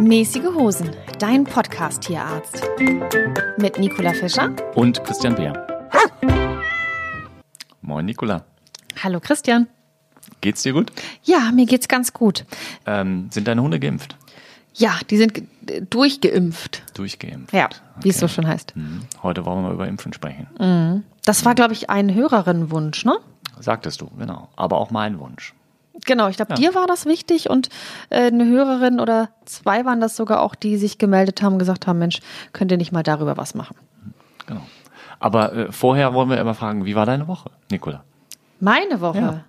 Mäßige Hosen, dein Podcast-Tierarzt. Mit Nicola Fischer und Christian Beer. Moin, Nicola. Hallo, Christian. Geht's dir gut? Ja, mir geht's ganz gut. Ähm, sind deine Hunde geimpft? Ja, die sind durchgeimpft. Durchgeimpft. Ja, wie okay. es so schon heißt. Mhm. Heute wollen wir mal über Impfen sprechen. Mhm. Das war, glaube ich, ein Hörerinnenwunsch, ne? Sagtest du, genau. Aber auch mein Wunsch. Genau, ich glaube, ja. dir war das wichtig und äh, eine Hörerin oder zwei waren das sogar auch, die sich gemeldet haben und gesagt haben, Mensch, könnt ihr nicht mal darüber was machen? Genau. Aber äh, vorher wollen wir immer fragen, wie war deine Woche, Nicola? Meine Woche? Ja.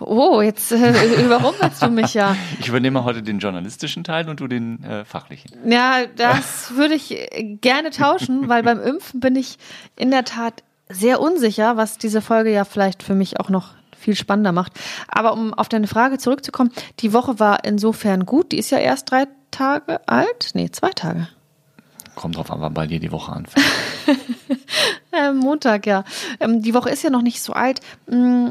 Oh, jetzt äh, überrumpelst du mich ja. Ich übernehme heute den journalistischen Teil und du den äh, fachlichen. Ja, das würde ich äh, gerne tauschen, weil beim Impfen bin ich in der Tat sehr unsicher, was diese Folge ja vielleicht für mich auch noch viel spannender macht. Aber um auf deine Frage zurückzukommen, die Woche war insofern gut. Die ist ja erst drei Tage alt. Nee, zwei Tage. Kommt drauf an, wann bei dir die Woche anfängt. äh, Montag, ja. Ähm, die Woche ist ja noch nicht so alt. Mm,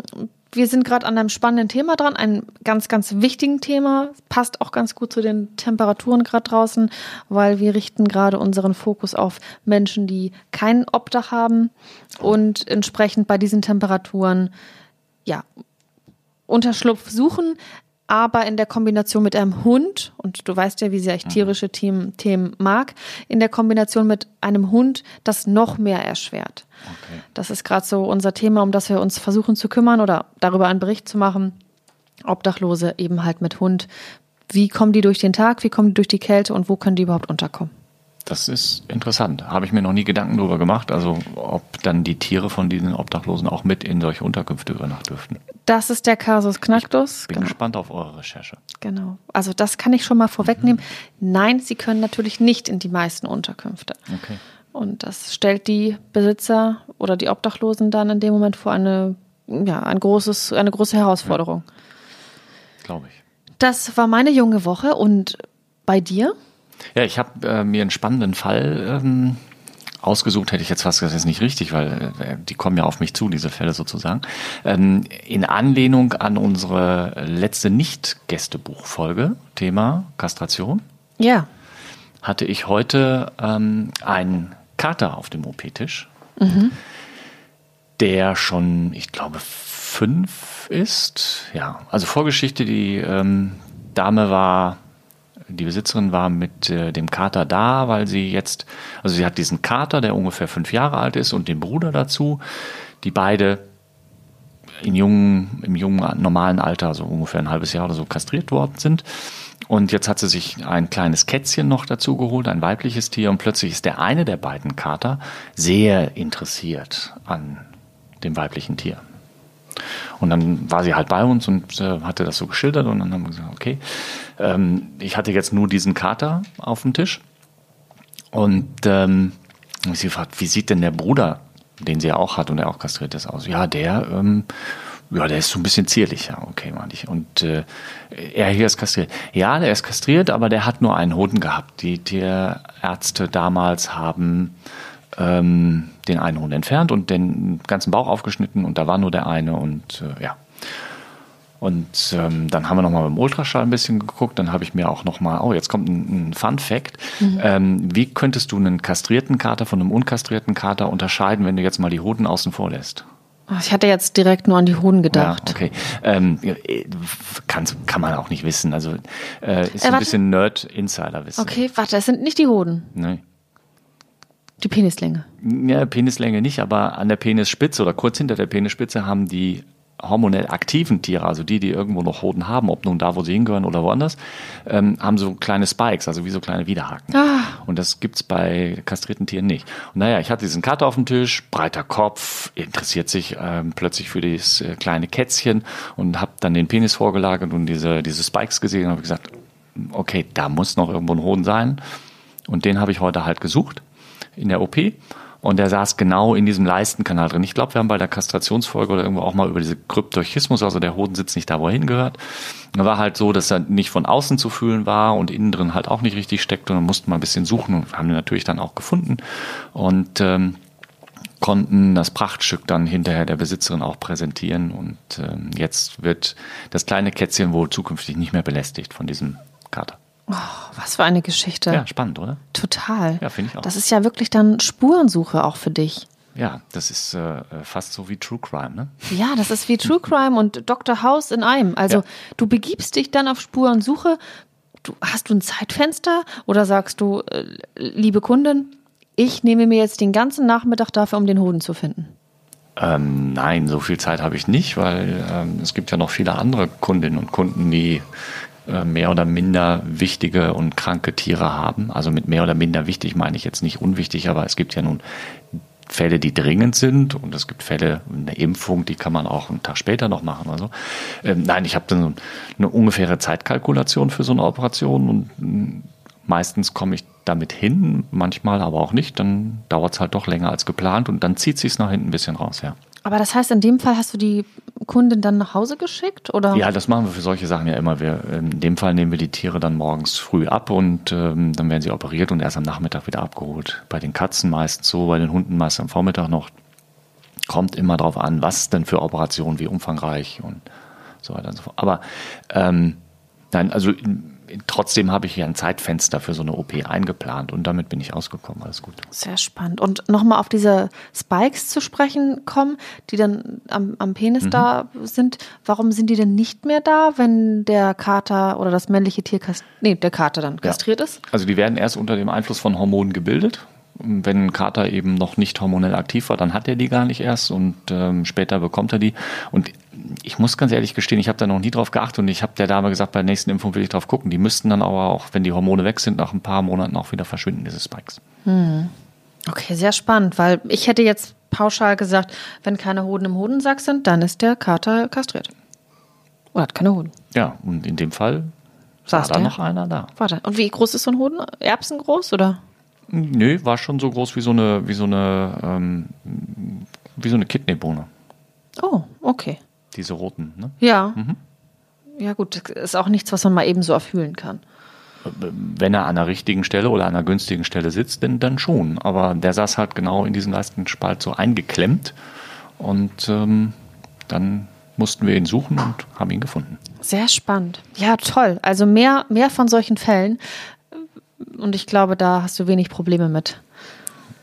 wir sind gerade an einem spannenden Thema dran, einem ganz, ganz wichtigen Thema. Passt auch ganz gut zu den Temperaturen gerade draußen, weil wir richten gerade unseren Fokus auf Menschen, die kein Obdach haben und entsprechend bei diesen Temperaturen ja Unterschlupf suchen, aber in der Kombination mit einem Hund, und du weißt ja, wie sehr ich mhm. tierische Themen, Themen mag, in der Kombination mit einem Hund das noch mehr erschwert. Okay. Das ist gerade so unser Thema, um das wir uns versuchen zu kümmern oder darüber einen Bericht zu machen. Obdachlose eben halt mit Hund. Wie kommen die durch den Tag? Wie kommen die durch die Kälte und wo können die überhaupt unterkommen? Das ist interessant. Habe ich mir noch nie Gedanken darüber gemacht. Also ob dann die Tiere von diesen Obdachlosen auch mit in solche Unterkünfte übernachten dürften. Das ist der Kasus Knacktus. Ich bin genau. gespannt auf eure Recherche. Genau. Also das kann ich schon mal vorwegnehmen. Mhm. Nein, sie können natürlich nicht in die meisten Unterkünfte. Okay. Und das stellt die Besitzer oder die Obdachlosen dann in dem Moment vor eine, ja, ein großes, eine große Herausforderung. Ja. Glaube ich. Das war meine junge Woche. Und bei dir? Ja, ich habe äh, mir einen spannenden Fall ähm, ausgesucht, hätte ich jetzt fast gesagt, ist nicht richtig, weil äh, die kommen ja auf mich zu, diese Fälle sozusagen. Ähm, in Anlehnung an unsere letzte Nicht-Gästebuchfolge, Thema Kastration. Ja. Hatte ich heute ähm, einen Kater auf dem OP-Tisch, mhm. der schon, ich glaube, fünf ist. Ja, also Vorgeschichte, die ähm, Dame war die Besitzerin war mit äh, dem Kater da, weil sie jetzt, also sie hat diesen Kater, der ungefähr fünf Jahre alt ist, und den Bruder dazu, die beide in jungen, im jungen normalen Alter, so ungefähr ein halbes Jahr oder so, kastriert worden sind. Und jetzt hat sie sich ein kleines Kätzchen noch dazu geholt, ein weibliches Tier, und plötzlich ist der eine der beiden Kater sehr interessiert an dem weiblichen Tier. Und dann war sie halt bei uns und äh, hatte das so geschildert und dann haben wir gesagt, okay, ähm, ich hatte jetzt nur diesen Kater auf dem Tisch und ähm, ich sie gefragt, wie sieht denn der Bruder, den sie ja auch hat und der auch kastriert ist, aus? Ja, der, ähm, ja, der ist so ein bisschen zierlicher, okay, meine ich. Und äh, er hier ist kastriert. Ja, der ist kastriert, aber der hat nur einen Hoden gehabt. Die Tierärzte damals haben ähm, den einen Hund entfernt und den ganzen Bauch aufgeschnitten und da war nur der eine und äh, ja. Und ähm, dann haben wir nochmal beim Ultraschall ein bisschen geguckt. Dann habe ich mir auch nochmal, oh, jetzt kommt ein, ein Fun Fact. Mhm. Ähm, wie könntest du einen kastrierten Kater von einem unkastrierten Kater unterscheiden, wenn du jetzt mal die Hoden außen vor lässt? Ich hatte jetzt direkt nur an die Hoden gedacht. Ja, okay. Ähm, kann, kann man auch nicht wissen. Also äh, ist äh, ein bisschen Nerd-Insider-Wissen. Okay, warte, es sind nicht die Hoden. Nein. Die Penislänge. Ja, Penislänge nicht, aber an der Penisspitze oder kurz hinter der Penisspitze haben die hormonell aktiven Tiere, also die, die irgendwo noch Hoden haben, ob nun da, wo sie hingehören oder woanders, ähm, haben so kleine Spikes, also wie so kleine Widerhaken. Ah. Und das gibt's bei kastrierten Tieren nicht. Und naja, ich hatte diesen Kater auf dem Tisch, breiter Kopf, interessiert sich ähm, plötzlich für dieses äh, kleine Kätzchen und habe dann den Penis vorgelagert und diese, diese Spikes gesehen und habe gesagt, okay, da muss noch irgendwo ein Hoden sein. Und den habe ich heute halt gesucht in der OP. Und der saß genau in diesem Leistenkanal drin. Ich glaube, wir haben bei der Kastrationsfolge oder irgendwo auch mal über diese Kryptorchismus, also der Hoden sitzt nicht da, wo er hingehört. Da war halt so, dass er nicht von außen zu fühlen war und innen drin halt auch nicht richtig steckt. Und dann mussten wir ein bisschen suchen und haben ihn natürlich dann auch gefunden. Und ähm, konnten das Prachtstück dann hinterher der Besitzerin auch präsentieren. Und ähm, jetzt wird das kleine Kätzchen wohl zukünftig nicht mehr belästigt von diesem Kater. Oh, was für eine Geschichte. Ja, spannend, oder? Total. Ja, finde ich auch. Das ist ja wirklich dann Spurensuche auch für dich. Ja, das ist äh, fast so wie True Crime, ne? Ja, das ist wie True Crime und Dr. House in einem. Also Ja. du begibst dich dann auf Spurensuche. Du, hast du ein Zeitfenster oder sagst du, äh, liebe Kundin, ich nehme mir jetzt den ganzen Nachmittag dafür, um den Hoden zu finden? Ähm, nein, so viel Zeit habe ich nicht, weil ähm, es gibt ja noch viele andere Kundinnen und Kunden, die äh, mehr oder minder wichtige und kranke Tiere haben. Also mit mehr oder minder wichtig meine ich jetzt nicht unwichtig, aber es gibt ja nun Fälle, die dringend sind und es gibt Fälle, eine Impfung, die kann man auch einen Tag später noch machen oder so. Ähm, nein, ich habe dann eine ungefähre Zeitkalkulation für so eine Operation und mh, meistens komme ich damit hin, manchmal aber auch nicht. Dann dauert es halt doch länger als geplant und dann zieht sich nach hinten ein bisschen raus, ja. Aber das heißt, in dem Fall hast du die Kundin dann nach Hause geschickt? Oder? Ja, das machen wir für solche Sachen ja immer. Wir, in dem Fall nehmen wir die Tiere dann morgens früh ab und ähm, dann werden sie operiert und erst am Nachmittag wieder abgeholt. Bei den Katzen meistens so, bei den Hunden meist am Vormittag noch. Kommt immer drauf an, was denn für Operationen, wie umfangreich und so weiter und so fort. Aber ähm, nein, also trotzdem habe ich hier ein Zeitfenster für so eine OP eingeplant und damit bin ich ausgekommen. Alles gut. Sehr spannend. Und nochmal auf diese Spikes zu sprechen kommen, die dann am, am Penis da sind. Warum sind die denn nicht mehr da, wenn der Kater oder das männliche Tier, nee, der Kater dann kastriert ist? Also die werden erst unter dem Einfluss von Hormonen gebildet. Wenn ein Kater eben noch nicht hormonell aktiv war, dann hat er die gar nicht erst und ähm, später bekommt er die. Und ich muss ganz ehrlich gestehen, ich habe da noch nie drauf geachtet und ich habe der Dame gesagt, bei der nächsten Impfung will ich drauf gucken. Die müssten dann aber auch, wenn die Hormone weg sind, nach ein paar Monaten auch wieder verschwinden, diese Spikes. Okay, sehr spannend, weil ich hätte jetzt pauschal gesagt, wenn keine Hoden im Hodensack sind, dann ist der Kater kastriert. Oder hat keine Hoden. Ja, und in dem Fall Saß war da noch einer da. Warte, und wie groß ist so ein Hoden? Erbsengroß oder? Nö, war schon so groß wie so eine, wie so eine, ähm, wie so eine Kidneybohne. Oh, okay. Diese roten, ne? Ja. Ja, gut, das ist auch nichts, was man mal eben so erfühlen kann. wenn er an der richtigen Stelle oder an einer günstigen Stelle sitzt, denn dann schon. Aber der saß halt genau in diesen Leistenspalt so eingeklemmt und ähm, dann mussten wir ihn suchen und haben ihn gefunden. Sehr spannend. Ja, toll. Also mehr, mehr von solchen Fällen. Und ich glaube, da hast du wenig Probleme mit.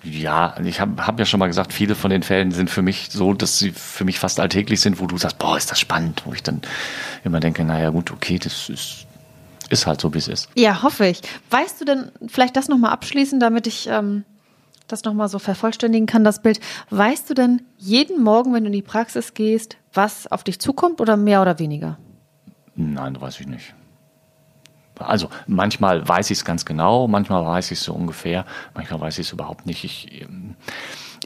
Ja, ich habe hab ja schon mal gesagt, viele von den Fällen sind für mich so, dass sie für mich fast alltäglich sind, wo du sagst, boah, ist das spannend, wo ich dann immer denke, naja gut, okay, das ist, ist halt so, wie es ist. Ja, hoffe ich. Weißt du denn, vielleicht das nochmal abschließen, damit ich ähm, das nochmal so vervollständigen kann, das Bild. Weißt du denn jeden Morgen, wenn du in die Praxis gehst, was auf dich zukommt oder mehr oder weniger? Nein, weiß ich nicht. Also manchmal weiß ich es ganz genau, manchmal weiß ich es so ungefähr, manchmal weiß ich es überhaupt nicht. Ich, ähm,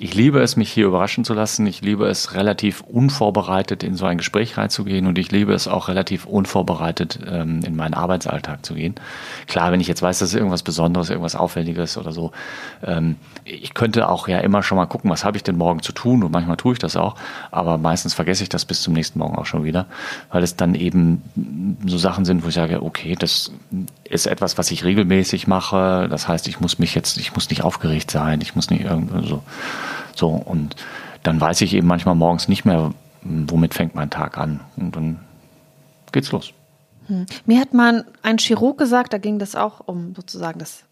ich liebe es, mich hier überraschen zu lassen. Ich liebe es, relativ unvorbereitet in so ein Gespräch reinzugehen und ich liebe es auch relativ unvorbereitet ähm, in meinen Arbeitsalltag zu gehen. Klar, wenn ich jetzt weiß, dass es irgendwas Besonderes, irgendwas Auffälliges oder so, ähm, ich könnte auch ja immer schon mal gucken, was habe ich denn morgen zu tun und manchmal tue ich das auch, aber meistens vergesse ich das bis zum nächsten Morgen auch schon wieder, weil es dann eben so Sachen sind, wo ich sage, okay, das ist etwas, was ich regelmäßig mache. Das heißt, ich muss mich jetzt, ich muss nicht aufgeregt sein, ich muss nicht irgendwie so, so und dann weiß ich eben manchmal morgens nicht mehr, womit fängt mein Tag an und dann geht's los. Mir hat mal ein Chirurg gesagt, da ging das auch um sozusagen das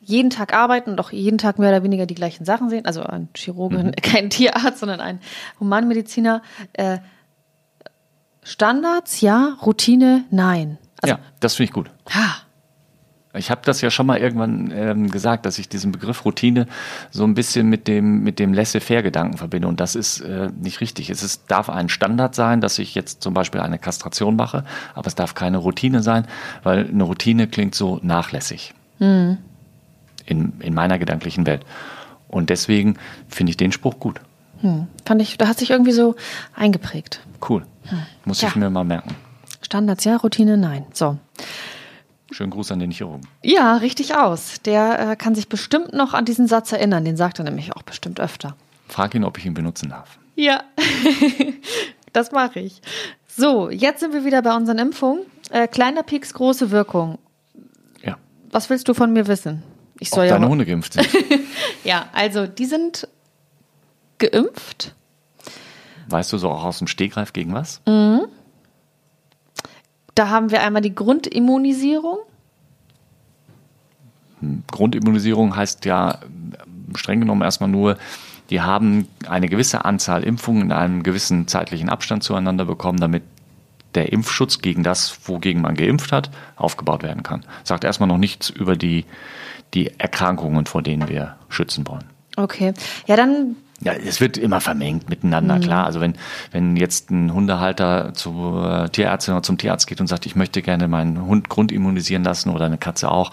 jeden Tag arbeiten und auch jeden Tag mehr oder weniger die gleichen Sachen sehen. Also ein Chirurge, kein Tierarzt, sondern ein Humanmediziner. Äh, Standards, ja, Routine, nein. Also, ja, das finde ich gut. ha, Ich habe das ja schon mal irgendwann ähm, gesagt, dass ich diesen Begriff Routine so ein bisschen mit dem, mit dem Laissez-faire-Gedanken verbinde. Und das ist äh, nicht richtig. Es ist, darf ein Standard sein, dass ich jetzt zum Beispiel eine Kastration mache, aber es darf keine Routine sein, weil eine Routine klingt so nachlässig in, in meiner gedanklichen Welt. Und deswegen finde ich den Spruch gut. hm, fand ich, da hat sich irgendwie so eingeprägt. Cool. Muss Ja. ich mir mal merken. Standards, ja, Routine, nein. So. Schönen Gruß an den Chirurgen. Ja, richtig aus. Der äh, kann sich bestimmt noch an diesen Satz erinnern. Den sagt er nämlich auch bestimmt öfter. Frag ihn, ob ich ihn benutzen darf. Ja, das mache ich. So, jetzt sind wir wieder bei unseren Impfungen. Äh, kleiner Pieks, große Wirkung. Ja. Was willst du von mir wissen? Ich Ob soll ja. deine Hunde geimpft sind. Ja, also die sind geimpft. Weißt du so auch aus dem Stegreif gegen was? Da haben wir einmal die Grundimmunisierung. Grundimmunisierung heißt ja streng genommen erstmal nur, die haben eine gewisse Anzahl Impfungen in einem gewissen zeitlichen Abstand zueinander bekommen, damit der Impfschutz gegen das, wogegen man geimpft hat, aufgebaut werden kann. Sagt erstmal noch nichts über die, die Erkrankungen, vor denen wir schützen wollen. Okay. Ja, dann Ja, es wird immer vermengt miteinander, klar. Also wenn, wenn jetzt ein Hundehalter zur Tierärztin oder zum Tierarzt geht und sagt, ich möchte gerne meinen Hund grundimmunisieren lassen oder eine Katze auch,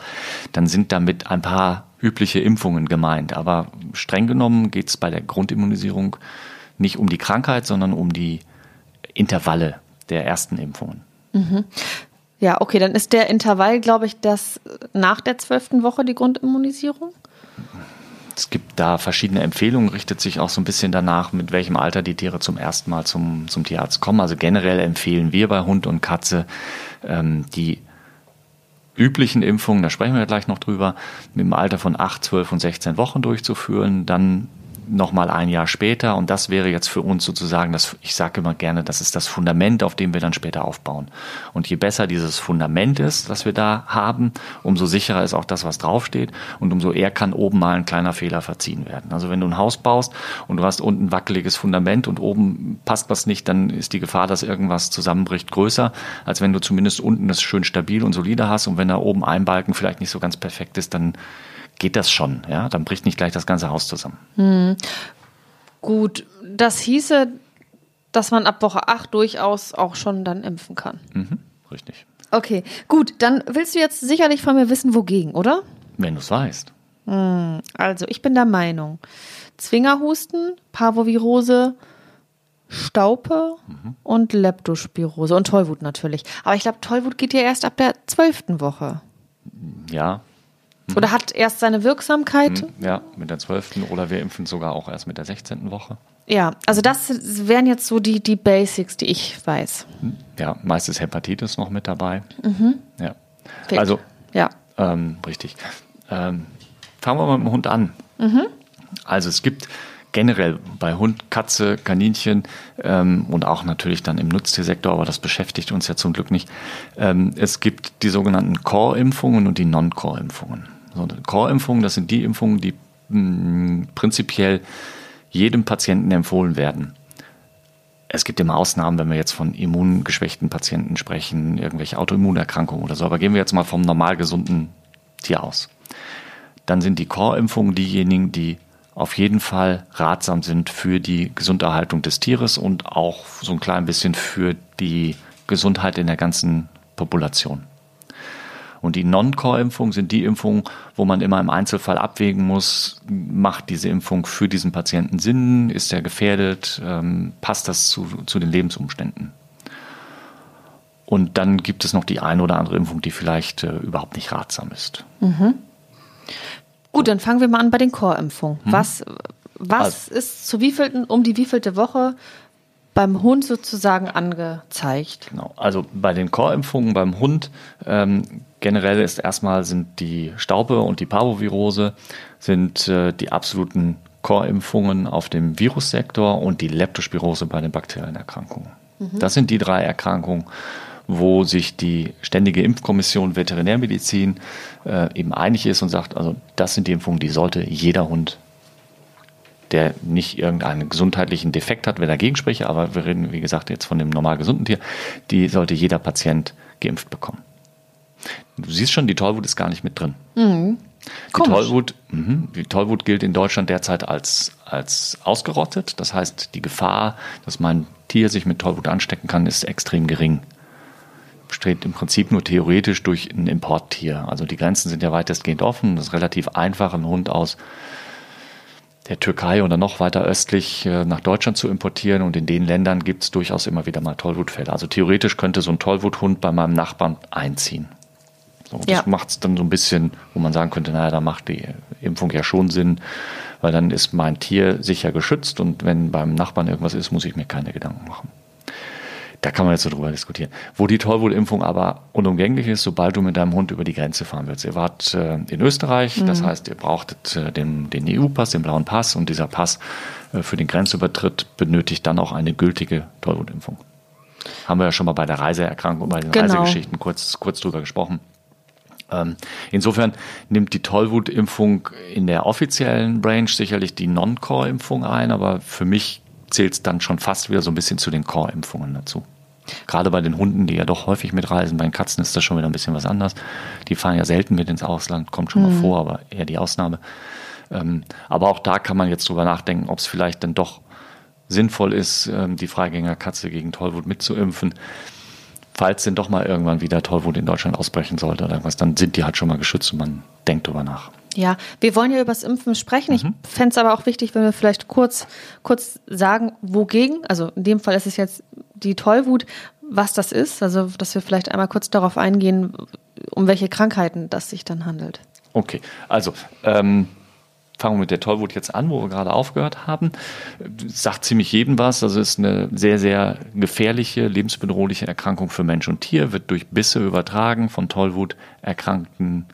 dann sind damit ein paar übliche Impfungen gemeint. Aber streng genommen geht es bei der Grundimmunisierung nicht um die Krankheit, sondern um die Intervalle der ersten Impfungen. Ja, okay, dann ist der Intervall, glaube ich, das nach der zwölften Woche die Grundimmunisierung. Es gibt da verschiedene Empfehlungen, richtet sich auch so ein bisschen danach, mit welchem Alter die Tiere zum ersten Mal zum, zum Tierarzt kommen. Also generell empfehlen wir bei Hund und Katze ähm, die üblichen Impfungen, da sprechen wir gleich noch drüber, dem Alter von 8, 12 und 16 Wochen durchzuführen, dann nochmal ein Jahr später und das wäre jetzt für uns sozusagen, das, ich sage immer gerne, das ist das Fundament, auf dem wir dann später aufbauen. Und je besser dieses Fundament ist, das wir da haben, umso sicherer ist auch das, was draufsteht und umso eher kann oben mal ein kleiner Fehler verziehen werden. Also wenn du ein Haus baust und du hast unten wackeliges Fundament und oben passt was nicht, dann ist die Gefahr, dass irgendwas zusammenbricht, größer, als wenn du zumindest unten das schön stabil und solide hast und wenn da oben ein Balken vielleicht nicht so ganz perfekt ist, dann geht das schon, ja, dann bricht nicht gleich das ganze Haus zusammen. Gut, das hieße, dass man ab Woche 8 durchaus auch schon dann impfen kann. Mhm, richtig. Okay, gut, dann willst du jetzt sicherlich von mir wissen, wogegen, oder? Wenn du es weißt. Also, ich bin der Meinung, Zwingerhusten, Parvovirose, Staupe und Leptospirose und Tollwut natürlich. Aber ich glaube, Tollwut geht ja erst ab der zwölften Woche. Ja, Oder hat erst seine Wirksamkeit. ja, mit der 12. oder wir impfen sogar auch erst mit der 16. Woche. Ja, also das wären jetzt so die, die Basics, die ich weiß. Ja, meist ist Hepatitis noch mit dabei. Ja. Fehlt. Also, Ja. ähm, richtig. Ähm, fangen wir mal mit dem Hund an. Also es gibt generell bei Hund, Katze, Kaninchen ähm, und auch natürlich dann im Nutztiersektor, aber das beschäftigt uns ja zum Glück nicht. Ähm, es gibt die sogenannten Core-Impfungen und die Non-Core-Impfungen. So, Core-Impfungen, das sind die Impfungen, die mh, prinzipiell jedem Patienten empfohlen werden. Es gibt immer Ausnahmen, wenn wir jetzt von immungeschwächten Patienten sprechen, irgendwelche Autoimmunerkrankungen oder so. Aber gehen wir jetzt mal vom normal gesunden Tier aus. Dann sind die Core-Impfungen diejenigen, die auf jeden Fall ratsam sind für die Gesunderhaltung des Tieres und auch so ein klein bisschen für die Gesundheit in der ganzen Population. Und die Non-Core-Impfungen sind die Impfungen, wo man immer im Einzelfall abwägen muss, macht diese Impfung für diesen Patienten Sinn, ist er gefährdet, ähm, passt das zu, zu den Lebensumständen. Und dann gibt es noch die eine oder andere Impfung, die vielleicht äh, überhaupt nicht ratsam ist. Gut, dann fangen wir mal an bei den Core-Impfungen. Was, was Also- ist zu wievielten, um die wievielte Woche beim Hund sozusagen angezeigt? Genau. Also bei den Core-Impfungen beim Hund ähm, generell ist erstmal sind die Staupe und die Parvovirose sind äh, die absoluten Core-Impfungen auf dem Virussektor und die Leptospirose bei den bakteriellen Erkrankungen. Das sind die drei Erkrankungen, wo sich die ständige Impfkommission Veterinärmedizin äh, eben einig ist und sagt, also das sind die Impfungen, die sollte jeder Hund der nicht irgendeinen gesundheitlichen Defekt hat, wer dagegen spreche, aber wir reden, wie gesagt, jetzt von dem normal gesunden Tier, die sollte jeder Patient geimpft bekommen. Du siehst schon, die Tollwut ist gar nicht mit drin. Die Komisch. Tollwut, mhm, die Tollwut gilt in Deutschland derzeit als, als ausgerottet. Das heißt, die Gefahr, dass mein Tier sich mit Tollwut anstecken kann, ist extrem gering. Besteht im Prinzip nur theoretisch durch ein Importtier. Also die Grenzen sind ja weitestgehend offen. Das ist relativ einfach, einen Hund aus der Türkei oder noch weiter östlich äh, nach Deutschland zu importieren. Und in den Ländern gibt es durchaus immer wieder mal Tollwutfälle. Also theoretisch könnte so ein Tollwuthund bei meinem Nachbarn einziehen. So, das Ja. macht es dann so ein bisschen, wo man sagen könnte, naja, da macht die Impfung ja schon Sinn, weil dann ist mein Tier sicher geschützt und wenn beim Nachbarn irgendwas ist, muss ich mir keine Gedanken machen. Da kann man jetzt so drüber diskutieren. Wo die Tollwutimpfung aber unumgänglich ist, sobald du mit deinem Hund über die Grenze fahren willst. Ihr wart äh, in Österreich, mhm. das heißt, ihr brauchtet äh, den, den EU-Pass, den blauen Pass und dieser Pass äh, für den Grenzübertritt benötigt dann auch eine gültige Tollwutimpfung. Haben wir ja schon mal bei der Reiseerkrankung, bei den genau. Reisegeschichten kurz, kurz drüber gesprochen. Ähm, insofern nimmt die Tollwutimpfung in der offiziellen Range sicherlich die Non-Core-Impfung ein, aber für mich zählt es dann schon fast wieder so ein bisschen zu den Core-Impfungen dazu. Gerade bei den Hunden, die ja doch häufig mitreisen, bei den Katzen ist das schon wieder ein bisschen was anderes. Die fahren ja selten mit ins Ausland, kommt schon mhm. mal vor, aber eher die Ausnahme. Ähm, aber auch da kann man jetzt drüber nachdenken, ob es vielleicht dann doch sinnvoll ist, ähm, die Freigängerkatze gegen Tollwut mitzuimpfen. Falls denn doch mal irgendwann wieder Tollwut in Deutschland ausbrechen sollte oder irgendwas, dann sind die halt schon mal geschützt und man denkt drüber nach. Ja, wir wollen ja über das Impfen sprechen. Ich mhm. fände es aber auch wichtig, wenn wir vielleicht kurz, kurz sagen, wogegen, also in dem Fall ist es jetzt die Tollwut, was das ist, also dass wir vielleicht einmal kurz darauf eingehen, um welche Krankheiten das sich dann handelt. Okay, also ähm, fangen wir mit der Tollwut jetzt an, wo wir gerade aufgehört haben. Sagt ziemlich jedem was. Also ist eine sehr, sehr gefährliche, lebensbedrohliche Erkrankung für Mensch und Tier, wird durch Bisse übertragen von Tollwut erkrankten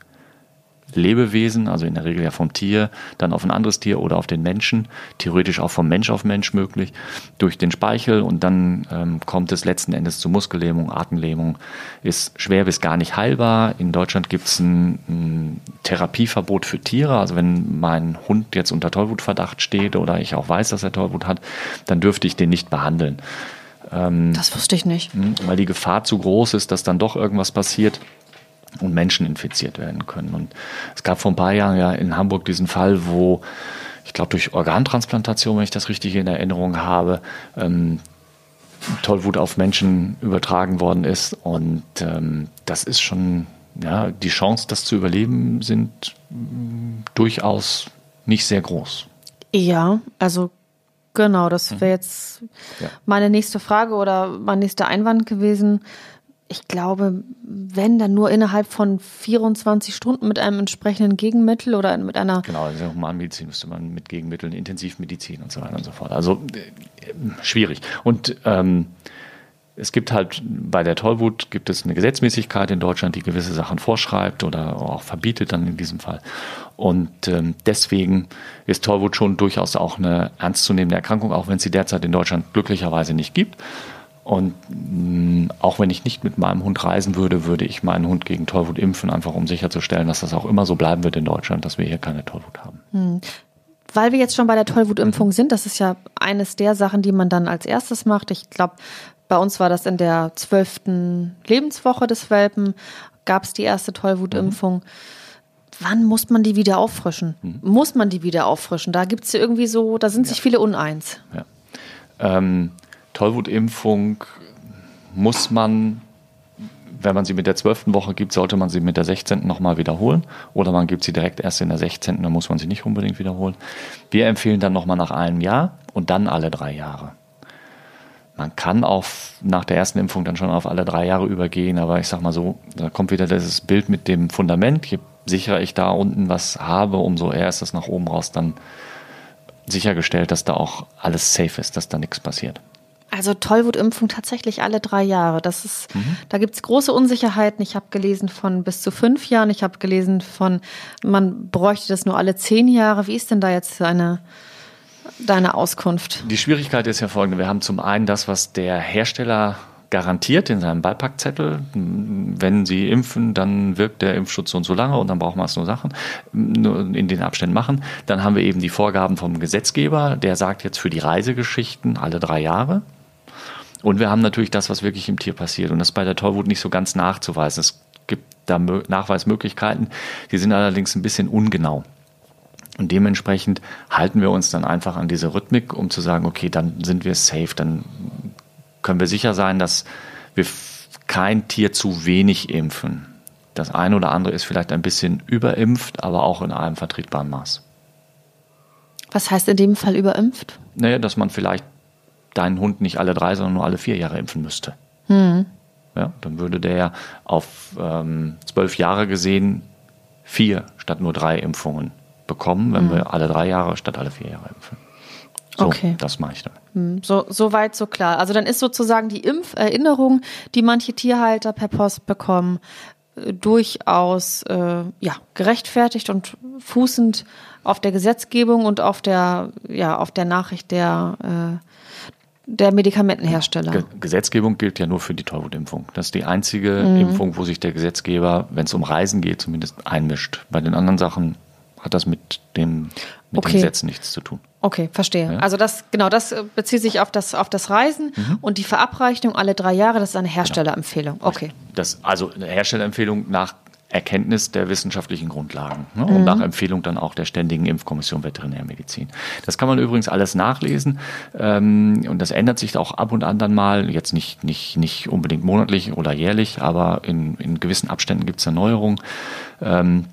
Lebewesen, also in der Regel ja vom Tier, dann auf ein anderes Tier oder auf den Menschen, theoretisch auch vom Mensch auf Mensch möglich, durch den Speichel und dann ähm, kommt es letzten Endes zu Muskellähmung, Atemlähmung, ist schwer bis gar nicht heilbar. In Deutschland gibt es ein, ein, Therapieverbot für Tiere, also wenn mein Hund jetzt unter Tollwutverdacht steht oder ich auch weiß, dass er Tollwut hat, dann dürfte ich den nicht behandeln. Ähm, das wusste ich nicht. Hm, weil die Gefahr zu groß ist, dass dann doch irgendwas passiert und Menschen infiziert werden können. Und es gab vor ein paar Jahren ja in Hamburg diesen Fall, wo ich glaube durch Organtransplantation, wenn ich das richtig in Erinnerung habe, ähm, Tollwut auf Menschen übertragen worden ist. Und ähm, das ist schon, ja, die Chance, das zu überleben, sind mh, durchaus nicht sehr groß. Ja, also genau, das wäre mhm. jetzt ja. meine nächste Frage oder mein nächster Einwand gewesen ich glaube, wenn dann nur innerhalb von 24 Stunden mit einem entsprechenden Gegenmittel oder mit einer. Genau, also Humanmedizin müsste man mit Gegenmitteln, Intensivmedizin und so weiter und so fort. Also äh, schwierig. Und ähm, es gibt halt bei der Tollwut gibt es eine Gesetzmäßigkeit in Deutschland, die gewisse Sachen vorschreibt oder auch verbietet dann in diesem Fall. Und ähm, deswegen ist Tollwut schon durchaus auch eine ernstzunehmende Erkrankung, auch wenn es sie derzeit in Deutschland glücklicherweise nicht gibt. Und mh, mm, auch wenn ich nicht mit meinem Hund reisen würde, würde ich meinen Hund gegen Tollwut impfen, einfach um sicherzustellen, dass das auch immer so bleiben wird in Deutschland, dass wir hier keine Tollwut haben. Hm. Weil wir jetzt schon bei der Tollwutimpfung sind, das ist ja eines der Sachen, die man dann als erstes macht. Ich glaube, bei uns war das in der zwölften Lebenswoche des Welpen, gab es die erste Tollwutimpfung. Mhm. Wann muss man die wieder auffrischen? Mhm. Muss man die wieder auffrischen? Da gibt es ja irgendwie so, da sind ja. sich viele uneins. Ja. Ähm, Tollwutimpfung muss man, wenn man sie mit der 12. Woche gibt, sollte man sie mit der 16. nochmal wiederholen. Oder man gibt sie direkt erst in der 16. Dann muss man sie nicht unbedingt wiederholen. Wir empfehlen dann nochmal nach einem Jahr und dann alle drei Jahre. Man kann auch nach der ersten Impfung dann schon auf alle drei Jahre übergehen, aber ich sag mal so, da kommt wieder dieses Bild mit dem Fundament. Je sicherer ich da unten was habe, umso eher ist es nach oben raus dann sichergestellt, dass da auch alles safe ist, dass da nichts passiert. Also Tollwutimpfung tatsächlich alle drei Jahre. Das ist, mhm. da gibt es große Unsicherheiten. Ich habe gelesen von bis zu fünf Jahren. Ich habe gelesen von, man bräuchte das nur alle zehn Jahre. Wie ist denn da jetzt deine, deine Auskunft? Die Schwierigkeit ist ja folgende. Wir haben zum einen das, was der Hersteller garantiert in seinem Beipackzettel. Wenn Sie impfen, dann wirkt der Impfschutz so und so lange und dann braucht man es nur Sachen nur in den Abständen machen. Dann haben wir eben die Vorgaben vom Gesetzgeber, der sagt jetzt für die Reisegeschichten alle drei Jahre. Und wir haben natürlich das, was wirklich im Tier passiert. Und das ist bei der Tollwut nicht so ganz nachzuweisen. Es gibt da Nachweismöglichkeiten, die sind allerdings ein bisschen ungenau. Und dementsprechend halten wir uns dann einfach an diese Rhythmik, um zu sagen, okay, dann sind wir safe, dann können wir sicher sein, dass wir kein Tier zu wenig impfen. Das eine oder andere ist vielleicht ein bisschen überimpft, aber auch in einem vertretbaren Maß. Was heißt in dem Fall überimpft? Naja, dass man vielleicht deinen Hund nicht alle drei, sondern nur alle vier Jahre impfen müsste. Hm. Ja, dann würde der auf ähm, zwölf Jahre gesehen vier statt nur drei Impfungen bekommen, wenn hm. wir alle drei Jahre statt alle vier Jahre impfen. So, Okay. das mache ich dann. Hm, So, so weit, so klar. Also dann ist sozusagen die Impferinnerung, die manche Tierhalter per Post bekommen, äh, durchaus äh, ja, gerechtfertigt und fußend auf der Gesetzgebung und auf der, ja, auf der Nachricht der, äh, der Medikamentenhersteller. Ge Gesetzgebung gilt ja nur für die Tollwutimpfung. Das ist die einzige Mhm. Impfung, wo sich der Gesetzgeber, wenn es um Reisen geht, zumindest einmischt. Bei den anderen Sachen hat das mit dem mit Okay. den Gesetzen nichts zu tun. Okay, verstehe. Ja. Also das, genau, das äh, bezieht sich auf das, auf das Reisen und die Verabreichung alle drei Jahre, das ist eine Herstellerempfehlung. Okay. Das, also eine Herstellerempfehlung nach Erkenntnis der wissenschaftlichen Grundlagen ne? und nach Empfehlung dann auch der Ständigen Impfkommission Veterinärmedizin. Das kann man übrigens alles nachlesen ähm, und das ändert sich auch ab und an dann mal, jetzt nicht, nicht, nicht unbedingt monatlich oder jährlich, aber in, in gewissen Abständen gibt es da Neuerungen. Ähm,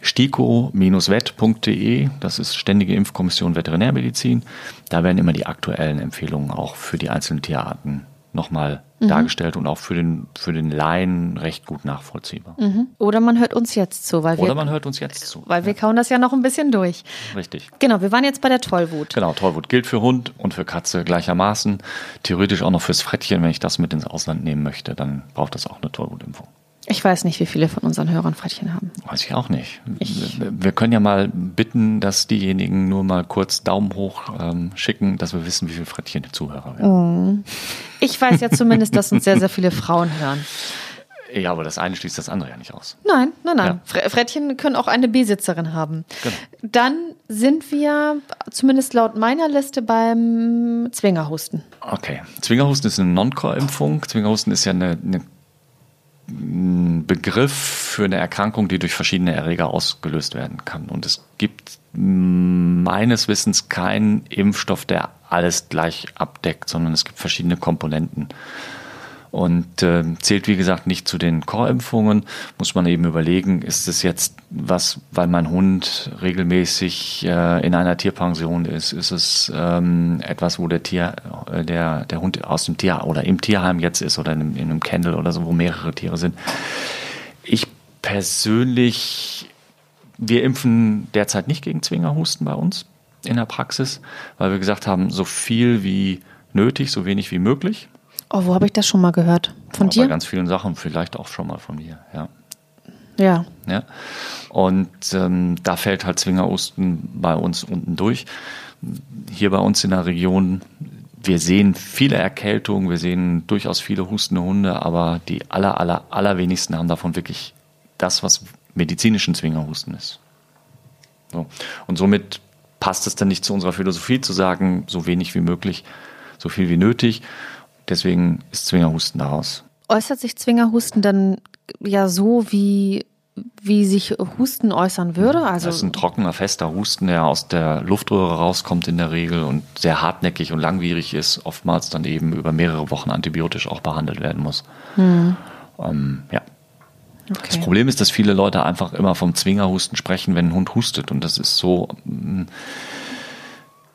stiko-vet.de, das ist Ständige Impfkommission Veterinärmedizin. Da werden immer die aktuellen Empfehlungen auch für die einzelnen Tierarten nochmal dargestellt und auch für den, für den Laien recht gut nachvollziehbar. Oder man hört uns jetzt zu, weil Oder wir, man hört uns jetzt zu. weil wir kauen das ja noch ein bisschen durch. Richtig. Genau, wir waren jetzt bei der Tollwut. Genau, Tollwut gilt für Hund und für Katze gleichermaßen. Theoretisch auch noch fürs Frettchen, wenn ich das mit ins Ausland nehmen möchte, dann braucht das auch eine Tollwutimpfung. Ich weiß nicht, wie viele von unseren Hörern Frettchen haben. Weiß ich auch nicht. Ich- wir können ja mal bitten, dass diejenigen nur mal kurz Daumen hoch ähm, schicken, dass wir wissen, wie viele Frettchen die Zuhörer werden. Ich weiß ja zumindest, dass uns sehr, sehr viele Frauen hören. Ja, aber das eine schließt das andere ja nicht aus. Nein, nein, nein. Ja. Fre- Frettchen können auch eine Besitzerin haben. Genau. Dann sind wir, zumindest laut meiner Liste, beim Zwingerhusten. Okay. Zwingerhusten ist eine Non-Core-Impfung. Zwingerhusten ist ja eine, eine, ein Begriff für eine Erkrankung, die durch verschiedene Erreger ausgelöst werden kann. Und es gibt meines Wissens keinen Impfstoff, der alles gleich abdeckt, sondern es gibt verschiedene Komponenten. Und äh, zählt, wie gesagt, nicht zu den Core-Impfungen. Muss man eben überlegen, ist es jetzt was, weil mein Hund regelmäßig äh, in einer Tierpension ist? Ist es ähm, etwas, wo der Tier, äh, der, der Hund aus dem Tier oder im Tierheim jetzt ist oder in einem, in einem Kennel oder so, wo mehrere Tiere sind? Ich persönlich, wir impfen derzeit nicht gegen Zwingerhusten bei uns in der Praxis, weil wir gesagt haben, so viel wie nötig, so wenig wie möglich. Oh, wo habe ich das schon mal gehört? Von Aber Bei dir? ganz vielen Sachen, vielleicht auch schon mal von mir, ja. Ja. ja. Und ähm, da fällt halt Zwingerosten bei uns unten durch. Hier bei uns in der Region, wir sehen viele Erkältungen, wir sehen durchaus viele hustende Hunde, aber die aller, aller, allerwenigsten haben davon wirklich das, was medizinischen Zwingerhusten ist. So. Und somit passt es dann nicht zu unserer Philosophie zu sagen, so wenig wie möglich, so viel wie nötig. Deswegen ist Zwingerhusten daraus. Äußert sich Zwingerhusten dann ja so, wie, wie sich Husten äußern würde? Also, Das ist ein trockener, fester Husten, der aus der Luftröhre rauskommt in der Regel und sehr hartnäckig und langwierig ist, oftmals dann eben über mehrere Wochen antibiotisch auch behandelt werden muss. Ähm, ja. Das okay. Problem ist, dass viele Leute einfach immer vom Zwingerhusten sprechen, wenn ein Hund hustet. Und das ist so mh,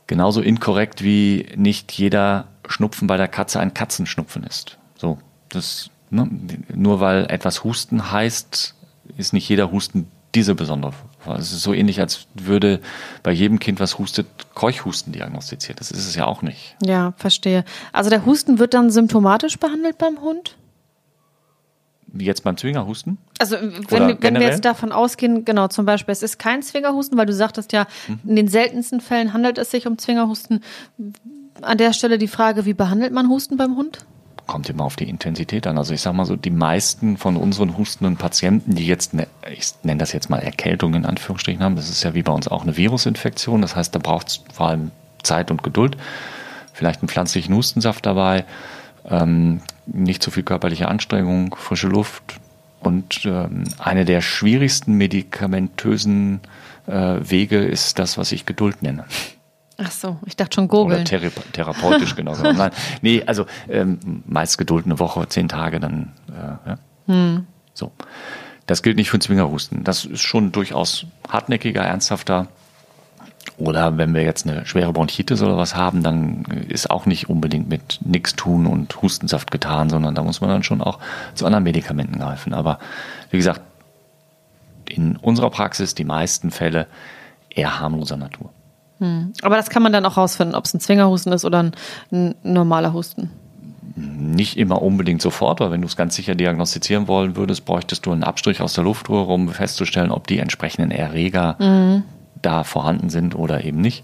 genauso inkorrekt, wie nicht jeder Schnupfen bei der Katze ein Katzenschnupfen ist. So, das, ne, nur weil etwas Husten heißt, ist nicht jeder Husten diese besondere. Es ist so ähnlich, als würde bei jedem Kind, was hustet, Keuchhusten diagnostiziert. Das ist es ja auch nicht. Ja, verstehe. Also der Husten wird dann symptomatisch behandelt beim Hund? Wie jetzt beim Zwingerhusten? Also wenn, wenn wir jetzt davon ausgehen, genau, zum Beispiel, es ist kein Zwingerhusten, weil du sagtest ja, in den seltensten Fällen handelt es sich um Zwingerhusten. An der Stelle die Frage, wie behandelt man Husten beim Hund? kommt immer auf die Intensität an. Also ich sag mal so, die meisten von unseren hustenden Patienten, die jetzt, ne, ich nenne das jetzt mal Erkältung in Anführungsstrichen haben, das ist ja wie bei uns auch eine Virusinfektion. Das heißt, da braucht es vor allem Zeit und Geduld. Vielleicht einen pflanzlichen Hustensaft dabei, ähm, nicht zu viel körperliche Anstrengung, frische Luft und ähm, eine der schwierigsten medikamentösen äh, Wege ist das, was ich Geduld nenne. Ach so, ich dachte schon Oder gurgeln. thera therapeutisch genau. genommen. Nein, nee, also ähm, meist Geduld eine Woche, zehn Tage, dann äh, ja. Hm. so. Das gilt nicht für Zwingerhusten. Das ist schon durchaus hartnäckiger, ernsthafter. Oder wenn wir jetzt eine schwere Bronchitis oder was haben, dann ist auch nicht unbedingt mit nix tun und Hustensaft getan, sondern da muss man dann schon auch zu anderen Medikamenten greifen. Aber wie gesagt, in unserer Praxis die meisten Fälle eher harmloser Natur. Hm. Aber das kann man dann auch rausfinden, ob es ein Zwingerhusten ist oder ein, ein normaler Husten. Nicht immer unbedingt sofort, weil wenn du es ganz sicher diagnostizieren wollen würdest, bräuchtest du einen Abstrich aus der Luftröhre, um festzustellen, ob die entsprechenden Erreger mhm. da vorhanden sind oder eben nicht.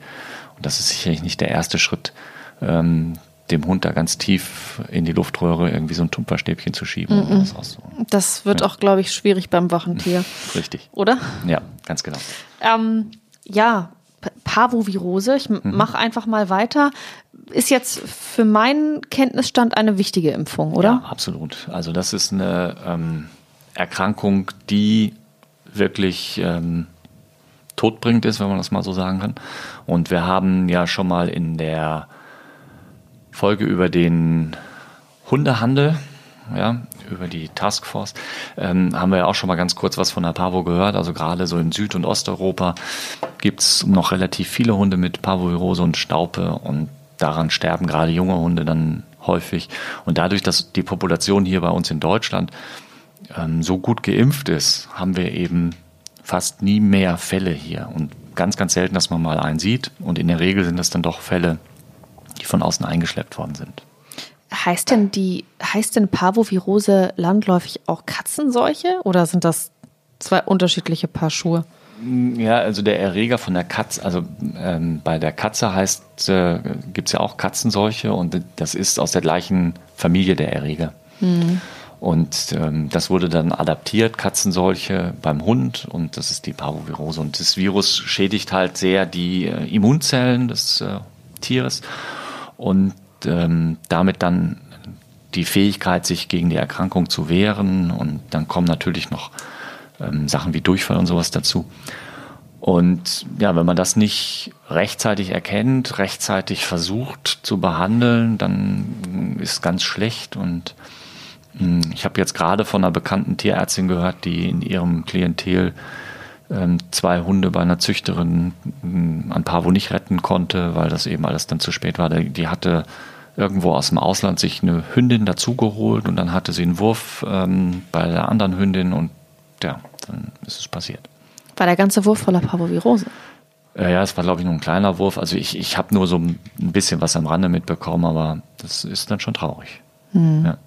Und das ist sicherlich nicht der erste Schritt, ähm, dem Hund da ganz tief in die Luftröhre irgendwie so ein Tupferstäbchen zu schieben. Mm -mm. Das wird ja. auch, glaube ich, schwierig beim wachen Tier. Richtig. Oder? Ja, ganz genau. Ähm, ja, Parvovirose. Ich mhm. mache einfach mal weiter. Ist jetzt für meinen Kenntnisstand eine wichtige Impfung, oder? Ja, absolut. Also das ist eine ähm, Erkrankung, die wirklich ähm, todbringend ist, wenn man das mal so sagen kann. Und wir haben ja schon mal in der Folge über den Hundehandel ja, über die Taskforce, ähm, haben wir ja auch schon mal ganz kurz was von der Pavo gehört. Also gerade so in Süd- und Osteuropa gibt es noch relativ viele Hunde mit Parvovirose und Staupe und daran sterben gerade junge Hunde dann häufig. Und dadurch, dass die Population hier bei uns in Deutschland ähm, so gut geimpft ist, haben wir eben fast nie mehr Fälle hier. Und ganz, ganz selten, dass man mal einen sieht. Und in der Regel sind das dann doch Fälle, die von außen eingeschleppt worden sind. Heißt denn die, heißt denn Parvovirose landläufig auch Katzenseuche oder sind das zwei unterschiedliche Paar Schuhe? Ja, also der Erreger von der Katze, also ähm, bei der Katze heißt, äh, gibt es ja auch Katzenseuche und das ist aus der gleichen Familie der Erreger. Mhm. Und ähm, das wurde dann adaptiert, Katzenseuche beim Hund und das ist die Parvovirose. Und das Virus schädigt halt sehr die äh, Immunzellen des äh, Tieres und ähm, damit dann die Fähigkeit, sich gegen die Erkrankung zu wehren. Und dann kommen natürlich noch ähm, Sachen wie Durchfall und sowas dazu. Und ja, wenn man das nicht rechtzeitig erkennt, rechtzeitig versucht zu behandeln, dann ist ganz schlecht. Und hm, ich habe jetzt gerade von einer bekannten Tierärztin gehört, die in ihrem Klientel ähm, zwei Hunde bei einer Züchterin hm, an Pavo nicht retten konnte, weil das eben alles dann zu spät war. Die hatte irgendwo aus dem Ausland sich eine Hündin dazugeholt und dann hatte sie einen Wurf ähm, bei der anderen Hündin und ja, dann ist es passiert. War der ganze Wurf voller Parvovirose? Äh, ja, es war, glaube ich, nur ein kleiner Wurf. Also ich, ich habe nur so ein bisschen was am Rande mitbekommen, aber das ist dann schon traurig. Hm. Ja,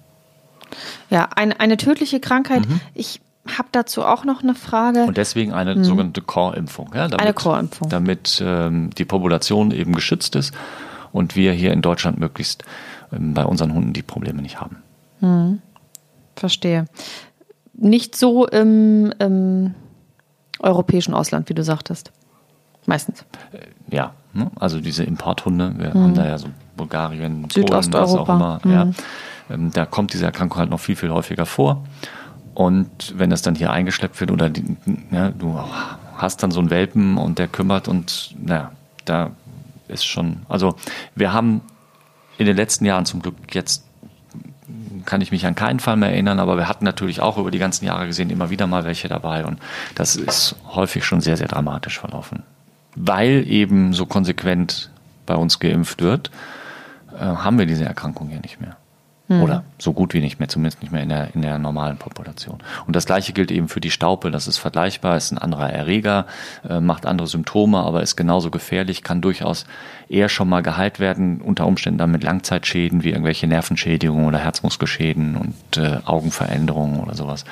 ja eine, eine tödliche Krankheit. Mhm. Ich habe dazu auch noch eine Frage. Und deswegen eine hm. sogenannte Core-Impfung. Ja, eine Core-Impfung. Damit ähm, die Population eben geschützt ist und wir hier in Deutschland möglichst ähm, bei unseren Hunden die Probleme nicht haben. Hm. Verstehe. Nicht so im, im, europäischen Ausland, wie du sagtest. Meistens. Äh, ja, ne? also diese Importhunde, wir hm. haben da ja so Bulgarien, Polen, was auch immer. Hm. Ja. Ähm, da kommt diese Erkrankung halt noch viel, viel häufiger vor. Und wenn das dann hier eingeschleppt wird oder die, ja, du hast dann so einen Welpen und der kümmert und naja, da ist schon, also wir haben in den letzten Jahren zum Glück jetzt kann ich mich an keinen Fall mehr erinnern, aber wir hatten natürlich auch über die ganzen Jahre gesehen immer wieder mal welche dabei und das ist häufig schon sehr, sehr dramatisch verlaufen. Weil eben so konsequent bei uns geimpft wird, äh, haben wir diese Erkrankung hier nicht mehr. Mhm. Oder so gut wie nicht mehr, zumindest nicht mehr in der, in der normalen Population. Und das gleiche gilt eben für die Staupe. Das ist vergleichbar, ist ein anderer Erreger, äh, macht andere Symptome, aber ist genauso gefährlich, kann durchaus eher schon mal geheilt werden, unter Umständen dann mit Langzeitschäden wie irgendwelche Nervenschädigungen oder Herzmuskelschäden und äh, Augenveränderungen oder sowas.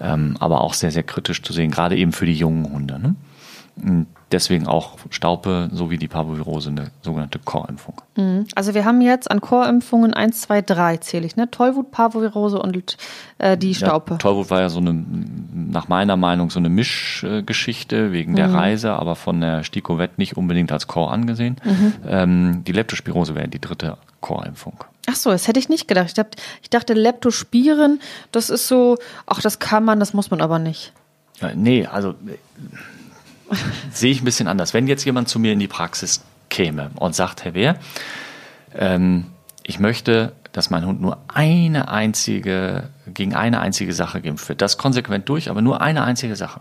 Ähm, aber auch sehr, sehr kritisch zu sehen, gerade eben für die jungen Hunde. Ne? Deswegen auch Staupe sowie die Parvovirose eine sogenannte Core-Impfung. Mhm. Also wir haben jetzt an Core-Impfungen 1, 2, 3 zähle ich, ne? Tollwut, Parvovirose und äh, die Staupe. Ja, Tollwut war ja so eine, nach meiner Meinung, so eine Mischgeschichte wegen der mhm. Reise, aber von der Stikovet nicht unbedingt als Core angesehen. Mhm. Ähm, die Leptospirose wäre die dritte Core-Impfung. Ach so, das hätte ich nicht gedacht. Ich dachte, ich dachte Leptospiren, das ist so, ach, das kann man, das muss man aber nicht. Nee, also sehe ich ein bisschen anders. Wenn jetzt jemand zu mir in die Praxis käme und sagt, Herr Wehr, ähm, ich möchte, dass mein Hund nur eine einzige, gegen eine einzige Sache geimpft wird. Das konsequent durch, aber nur eine einzige Sache.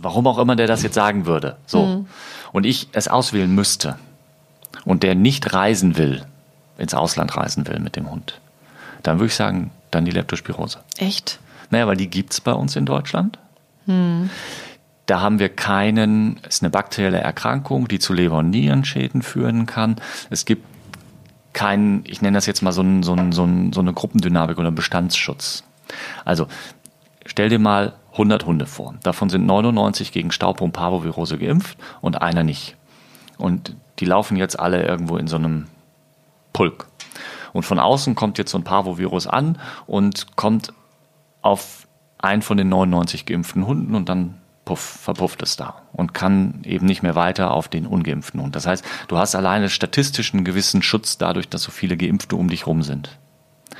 Warum auch immer der das jetzt sagen würde. So. Mhm. Und ich es auswählen müsste. Und der nicht reisen will, ins Ausland reisen will mit dem Hund. Dann würde ich sagen, dann die Leptospirose. Echt? Naja, weil die gibt es bei uns in Deutschland. Mhm Da haben wir keinen, es ist eine bakterielle Erkrankung, die zu Leber- und Nierenschäden führen kann. Es gibt keinen, ich nenne das jetzt mal so, ein, so, ein, so, so eine Gruppendynamik oder Bestandsschutz. Also stell dir mal 100 Hunde vor. Davon sind 99 gegen Staub- und Parvovirose geimpft und einer nicht. Und die laufen jetzt alle irgendwo in so einem Pulk. Und von außen kommt jetzt so ein Parvovirus an und kommt auf einen von den 99 geimpften Hunden und dann puff, verpufft es da und kann eben nicht mehr weiter auf den ungeimpften Hund. Das heißt, du hast alleine statistisch einen gewissen Schutz dadurch, dass so viele Geimpfte um dich rum sind.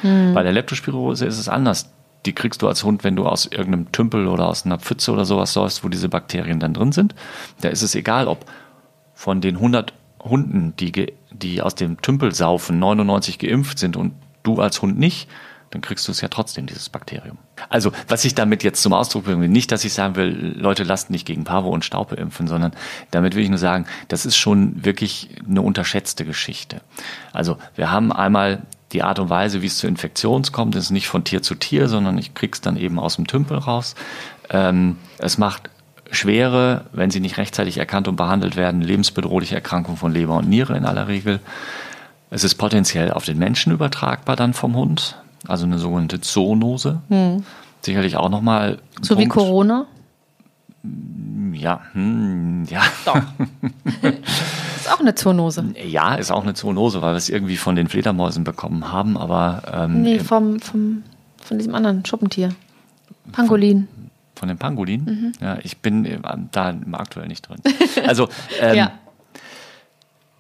Hm. Bei der Leptospirose ist es anders. Die kriegst du als Hund, wenn du aus irgendeinem Tümpel oder aus einer Pfütze oder sowas säust, wo diese Bakterien dann drin sind. Da ist es egal, ob von den 100 Hunden, die, die aus dem Tümpel saufen, 99 geimpft sind und du als Hund nicht, dann kriegst du es ja trotzdem, dieses Bakterium. Also, was ich damit jetzt zum Ausdruck bringen will, nicht, dass ich sagen will, Leute, lasst nicht gegen Parvo und Staupe impfen, sondern damit will ich nur sagen, das ist schon wirklich eine unterschätzte Geschichte. Also, wir haben einmal die Art und Weise, wie es zu Infektionen kommt, ist nicht von Tier zu Tier, sondern ich krieg's dann eben aus dem Tümpel raus. Ähm, es macht schwere, wenn sie nicht rechtzeitig erkannt und behandelt werden, lebensbedrohliche Erkrankungen von Leber und Niere in aller Regel. Es ist potenziell auf den Menschen übertragbar dann vom Hund also eine sogenannte Zoonose. Hm. Sicherlich auch nochmal. So Punkt. wie Corona? Ja, hm, ja. Doch. ist auch eine Zoonose. Ja, ist auch eine Zoonose, weil wir es irgendwie von den Fledermäusen bekommen haben, aber. Ähm, nee, vom, vom, von diesem anderen Schuppentier. Pangolin. Von, von dem Pangolin? Mhm. Ja, ich bin äh, da aktuell nicht drin. Also, ähm, ja.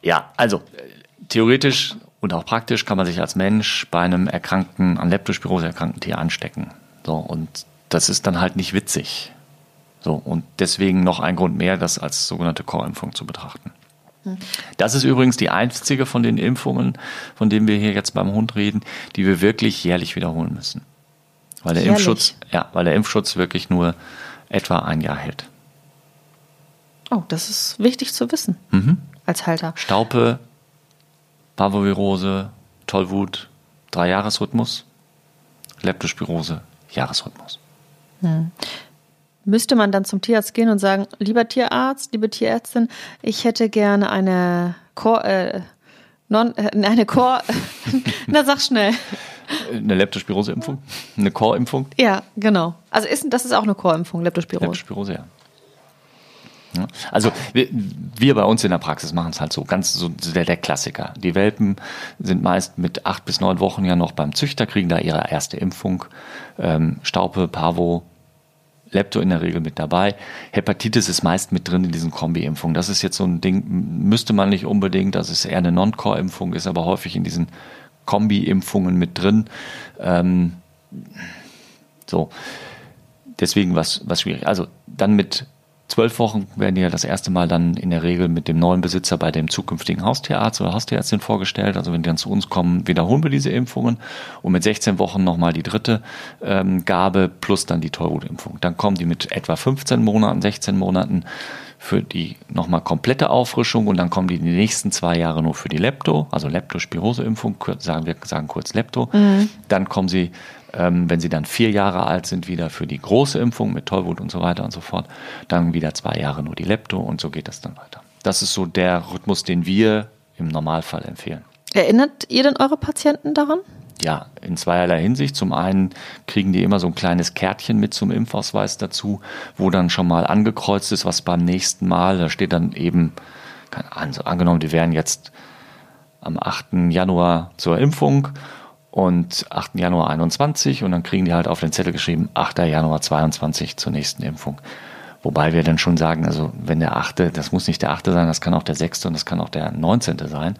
ja, also äh, theoretisch und auch praktisch kann man sich als Mensch bei einem erkrankten, an Leptospirose erkrankten Tier anstecken. So, und das ist dann halt nicht witzig. So, und deswegen noch ein Grund mehr, das als sogenannte Chorimpfung zu betrachten. Das ist übrigens die einzige von den Impfungen, von denen wir hier jetzt beim Hund reden, die wir wirklich jährlich wiederholen müssen. Weil der jährlich? Impfschutz, ja, weil der Impfschutz wirklich nur etwa ein Jahr hält. Oh, das ist wichtig zu wissen. Mhm. Als Halter. Staupe Parvovirose, Tollwut, Dreijahresrhythmus, Leptospirose, Jahresrhythmus. Hm. Müsste man dann zum Tierarzt gehen und sagen, lieber Tierarzt, liebe Tierärztin, ich hätte gerne eine Chor, äh, non, äh, eine Chor, na sag schnell. Eine Leptospirose-Impfung? Eine Chorimpfung? Ja, genau. Also ist, das ist auch eine Chorimpfung, Leptospirose. Leptospirose, ja. Also wir, wir, bei uns in der Praxis machen es halt so, ganz so der, der, Klassiker. Die Welpen sind meist mit acht bis neun Wochen ja noch beim Züchter, kriegen da ihre erste Impfung. Ähm, Staupe, Parvo, Lepto in der Regel mit dabei. Hepatitis ist meist mit drin in diesen Kombi-Impfungen. Das ist jetzt so ein Ding, müsste man nicht unbedingt, das ist eher eine Non-Core-Impfung, ist aber häufig in diesen Kombi-Impfungen mit drin. Ähm, so. Deswegen was, was schwierig. Also dann mit zwölf Wochen werden die ja das erste Mal dann in der Regel mit dem neuen Besitzer bei dem zukünftigen Haustierarzt oder Haustierärztin vorgestellt. Also wenn die dann zu uns kommen, wiederholen wir diese Impfungen und mit 16 Wochen nochmal die dritte ähm, Gabe plus dann die Tollwutimpfung. Dann kommen die mit etwa 15 Monaten, 16 Monaten für die nochmal komplette Auffrischung und dann kommen die die nächsten zwei Jahre nur für die Lepto, also Leptospirose-Impfung, sagen wir sagen kurz Lepto. Mhm. Dann kommen sie ähm, wenn sie dann vier Jahre alt sind, wieder für die große Impfung mit Tollwut und so weiter und so fort. Dann wieder zwei Jahre nur die Lepto und so geht das dann weiter. Das ist so der Rhythmus, den wir im Normalfall empfehlen. Erinnert ihr denn eure Patienten daran? Ja, in zweierlei Hinsicht. Zum einen kriegen die immer so ein kleines Kärtchen mit zum Impfausweis dazu, wo dann schon mal angekreuzt ist, was beim nächsten Mal, da steht dann eben, also angenommen, die wären jetzt am 8. Januar zur Impfung und 8. Januar 21 und dann kriegen die halt auf den Zettel geschrieben 8. Januar 22 zur nächsten Impfung. Wobei wir dann schon sagen, also wenn der 8., das muss nicht der 8. sein, das kann auch der 6. und das kann auch der 19. sein.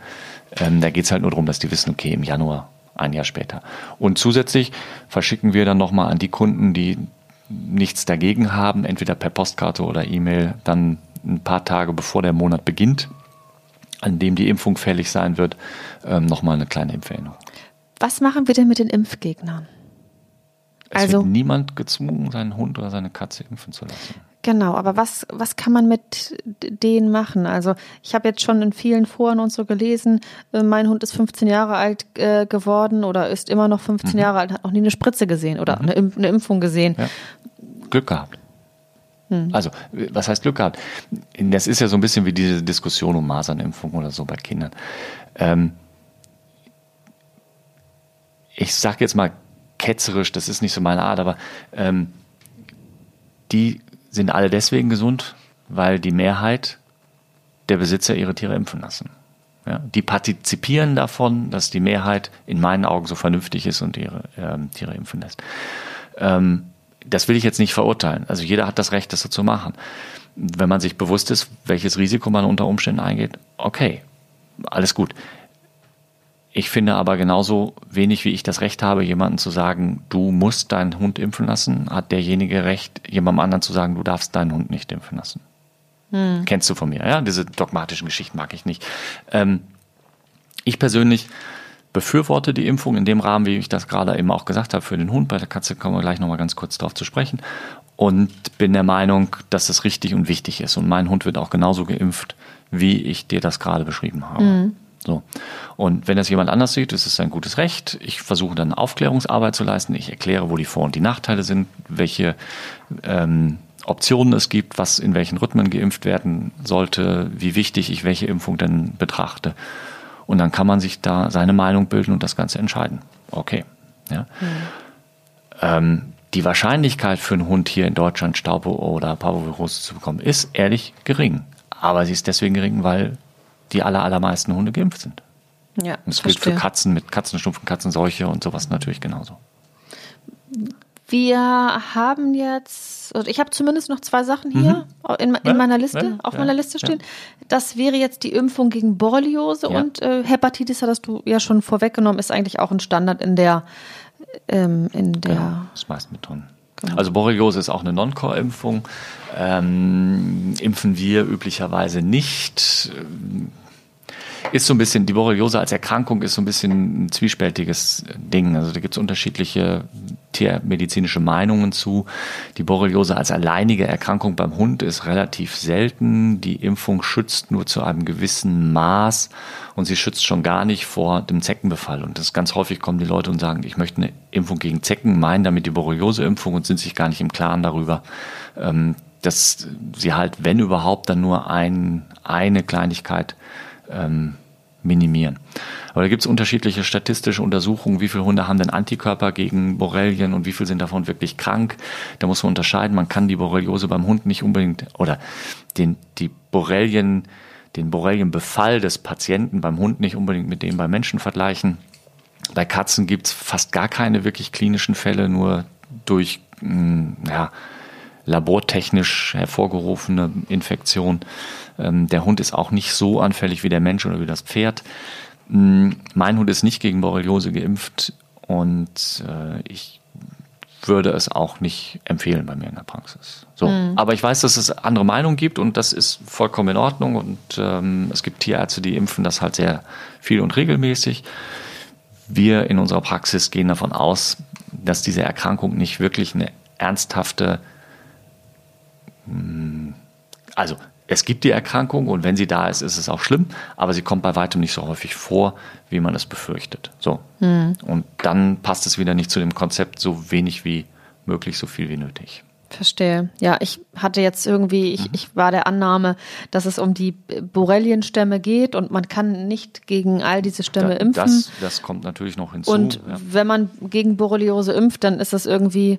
Ähm, da geht's halt nur darum, dass die wissen, okay, im Januar, ein Jahr später. Und zusätzlich verschicken wir dann nochmal an die Kunden, die nichts dagegen haben, entweder per Postkarte oder E-Mail, dann ein paar Tage bevor der Monat beginnt, an dem die Impfung fällig sein wird, ähm, nochmal eine kleine Impferinnerung. Was machen wir denn mit den Impfgegnern? Es also, wird niemand gezwungen, seinen Hund oder seine Katze impfen zu lassen. Genau, aber was, was kann man mit denen machen? Also ich habe jetzt schon in vielen Foren und so gelesen, äh, mein Hund ist 15 Jahre alt äh, geworden oder ist immer noch 15 mhm. Jahre alt, hat noch nie eine Spritze gesehen oder mhm. eine, eine, Impfung gesehen. Ja. Glück gehabt. Hm. Also, was heißt Glück gehabt? Das ist ja so ein bisschen wie diese Diskussion um Masernimpfung oder so bei Kindern. Ähm, ich sage jetzt mal ketzerisch, das ist nicht so meine Art, aber ähm, die sind alle deswegen gesund, weil die Mehrheit der Besitzer ihre Tiere impfen lassen. Ja, die partizipieren davon, dass die Mehrheit in meinen Augen so vernünftig ist und ihre ähm, Tiere impfen lässt. Ähm, das will ich jetzt nicht verurteilen. Also jeder hat das Recht, das so zu machen. Wenn man sich bewusst ist, welches Risiko man unter Umständen eingeht, okay, alles gut. Ich finde aber genauso wenig, wie ich das Recht habe, jemandem zu sagen, du musst deinen Hund impfen lassen, hat derjenige Recht, jemandem anderen zu sagen, du darfst deinen Hund nicht impfen lassen. Hm. Kennst du von mir, ja? Diese dogmatischen Geschichten mag ich nicht. Ähm, ich persönlich befürworte die Impfung in dem Rahmen, wie ich das gerade eben auch gesagt habe, für den Hund. Bei der Katze kommen wir gleich nochmal ganz kurz darauf zu sprechen. Und bin der Meinung, dass es richtig und wichtig ist. Und mein Hund wird auch genauso geimpft, wie ich dir das gerade beschrieben habe. Mhm. So. Und wenn das jemand anders sieht, ist es sein gutes Recht. Ich versuche dann Aufklärungsarbeit zu leisten. Ich erkläre, wo die Vor- und die Nachteile sind, welche ähm, Optionen es gibt, was in welchen Rhythmen geimpft werden sollte, wie wichtig ich welche Impfung denn betrachte. Und dann kann man sich da seine Meinung bilden und das Ganze entscheiden. Okay. Ja. Mhm. Ähm, die Wahrscheinlichkeit für einen Hund hier in Deutschland Staub oder Parvovirose zu bekommen, ist ehrlich gering. Aber sie ist deswegen gering, weil die aller, allermeisten Hunde geimpft sind. Ja, und das gilt für Katzen mit Katzenschnupfen, Katzenseuche und sowas natürlich genauso. Wir haben jetzt, also ich habe zumindest noch zwei Sachen hier mhm. in, in ja, meiner Liste, ja, auf meiner Liste stehen. Das wäre jetzt die Impfung gegen Borreliose und äh, Hepatitis, hattest du ja schon vorweggenommen, ist eigentlich auch ein Standard in der, ähm, in der. Genau, das meist mit drin. Genau. Also Borreliose ist auch eine Non-Core-Impfung. Ähm, impfen wir üblicherweise nicht ist so ein bisschen, die Borreliose als Erkrankung ist so ein bisschen ein zwiespältiges Ding. Also da gibt es unterschiedliche tiermedizinische Meinungen zu. Die Borreliose als alleinige Erkrankung beim Hund ist relativ selten. Die Impfung schützt nur zu einem gewissen Maß und sie schützt schon gar nicht vor dem Zeckenbefall. Und das ganz häufig kommen die Leute und sagen, ich möchte eine Impfung gegen Zecken, meinen damit die Borreliose-Impfung und sind sich gar nicht im Klaren darüber, ähm, dass sie halt, wenn überhaupt, dann nur ein, eine Kleinigkeit ähm, minimieren. Aber da gibt es unterschiedliche statistische Untersuchungen, wie viele Hunde haben denn Antikörper gegen Borrelien und wie viele sind davon wirklich krank. Da muss man unterscheiden, man kann die Borreliose beim Hund nicht unbedingt oder den, die Borrelien, den Borrelienbefall des Patienten beim Hund nicht unbedingt mit dem beim Menschen vergleichen. Bei Katzen gibt es fast gar keine wirklich klinischen Fälle, nur durch mh, hm, ja, labortechnisch hervorgerufene Infektion. Ähm, der Hund ist auch nicht so anfällig wie der Mensch oder wie das Pferd. Mm, mein Hund ist nicht gegen Borreliose geimpft und äh, ich würde es auch nicht empfehlen bei mir in der Praxis. So. Mhm. Aber ich weiß, dass es andere Meinungen gibt und das ist vollkommen in Ordnung. Und ähm, es gibt Tierärzte, die impfen das halt sehr viel und regelmäßig. Wir in unserer Praxis gehen davon aus, dass diese Erkrankung nicht wirklich eine ernsthafte, also es gibt die Erkrankung und wenn sie da ist, ist es auch schlimm, aber sie kommt bei weitem nicht so häufig vor, wie man es befürchtet. So. Mhm. Und dann passt es wieder nicht zu dem Konzept so wenig wie möglich, so viel wie nötig. Verstehe. Ja, ich hatte jetzt irgendwie, ich, mhm. ich war der Annahme, dass es um die Borrelienstämme geht und man kann nicht gegen all diese Stämme da, impfen. Das, das kommt natürlich noch hinzu. Und ja. wenn man gegen Borreliose impft, dann ist das irgendwie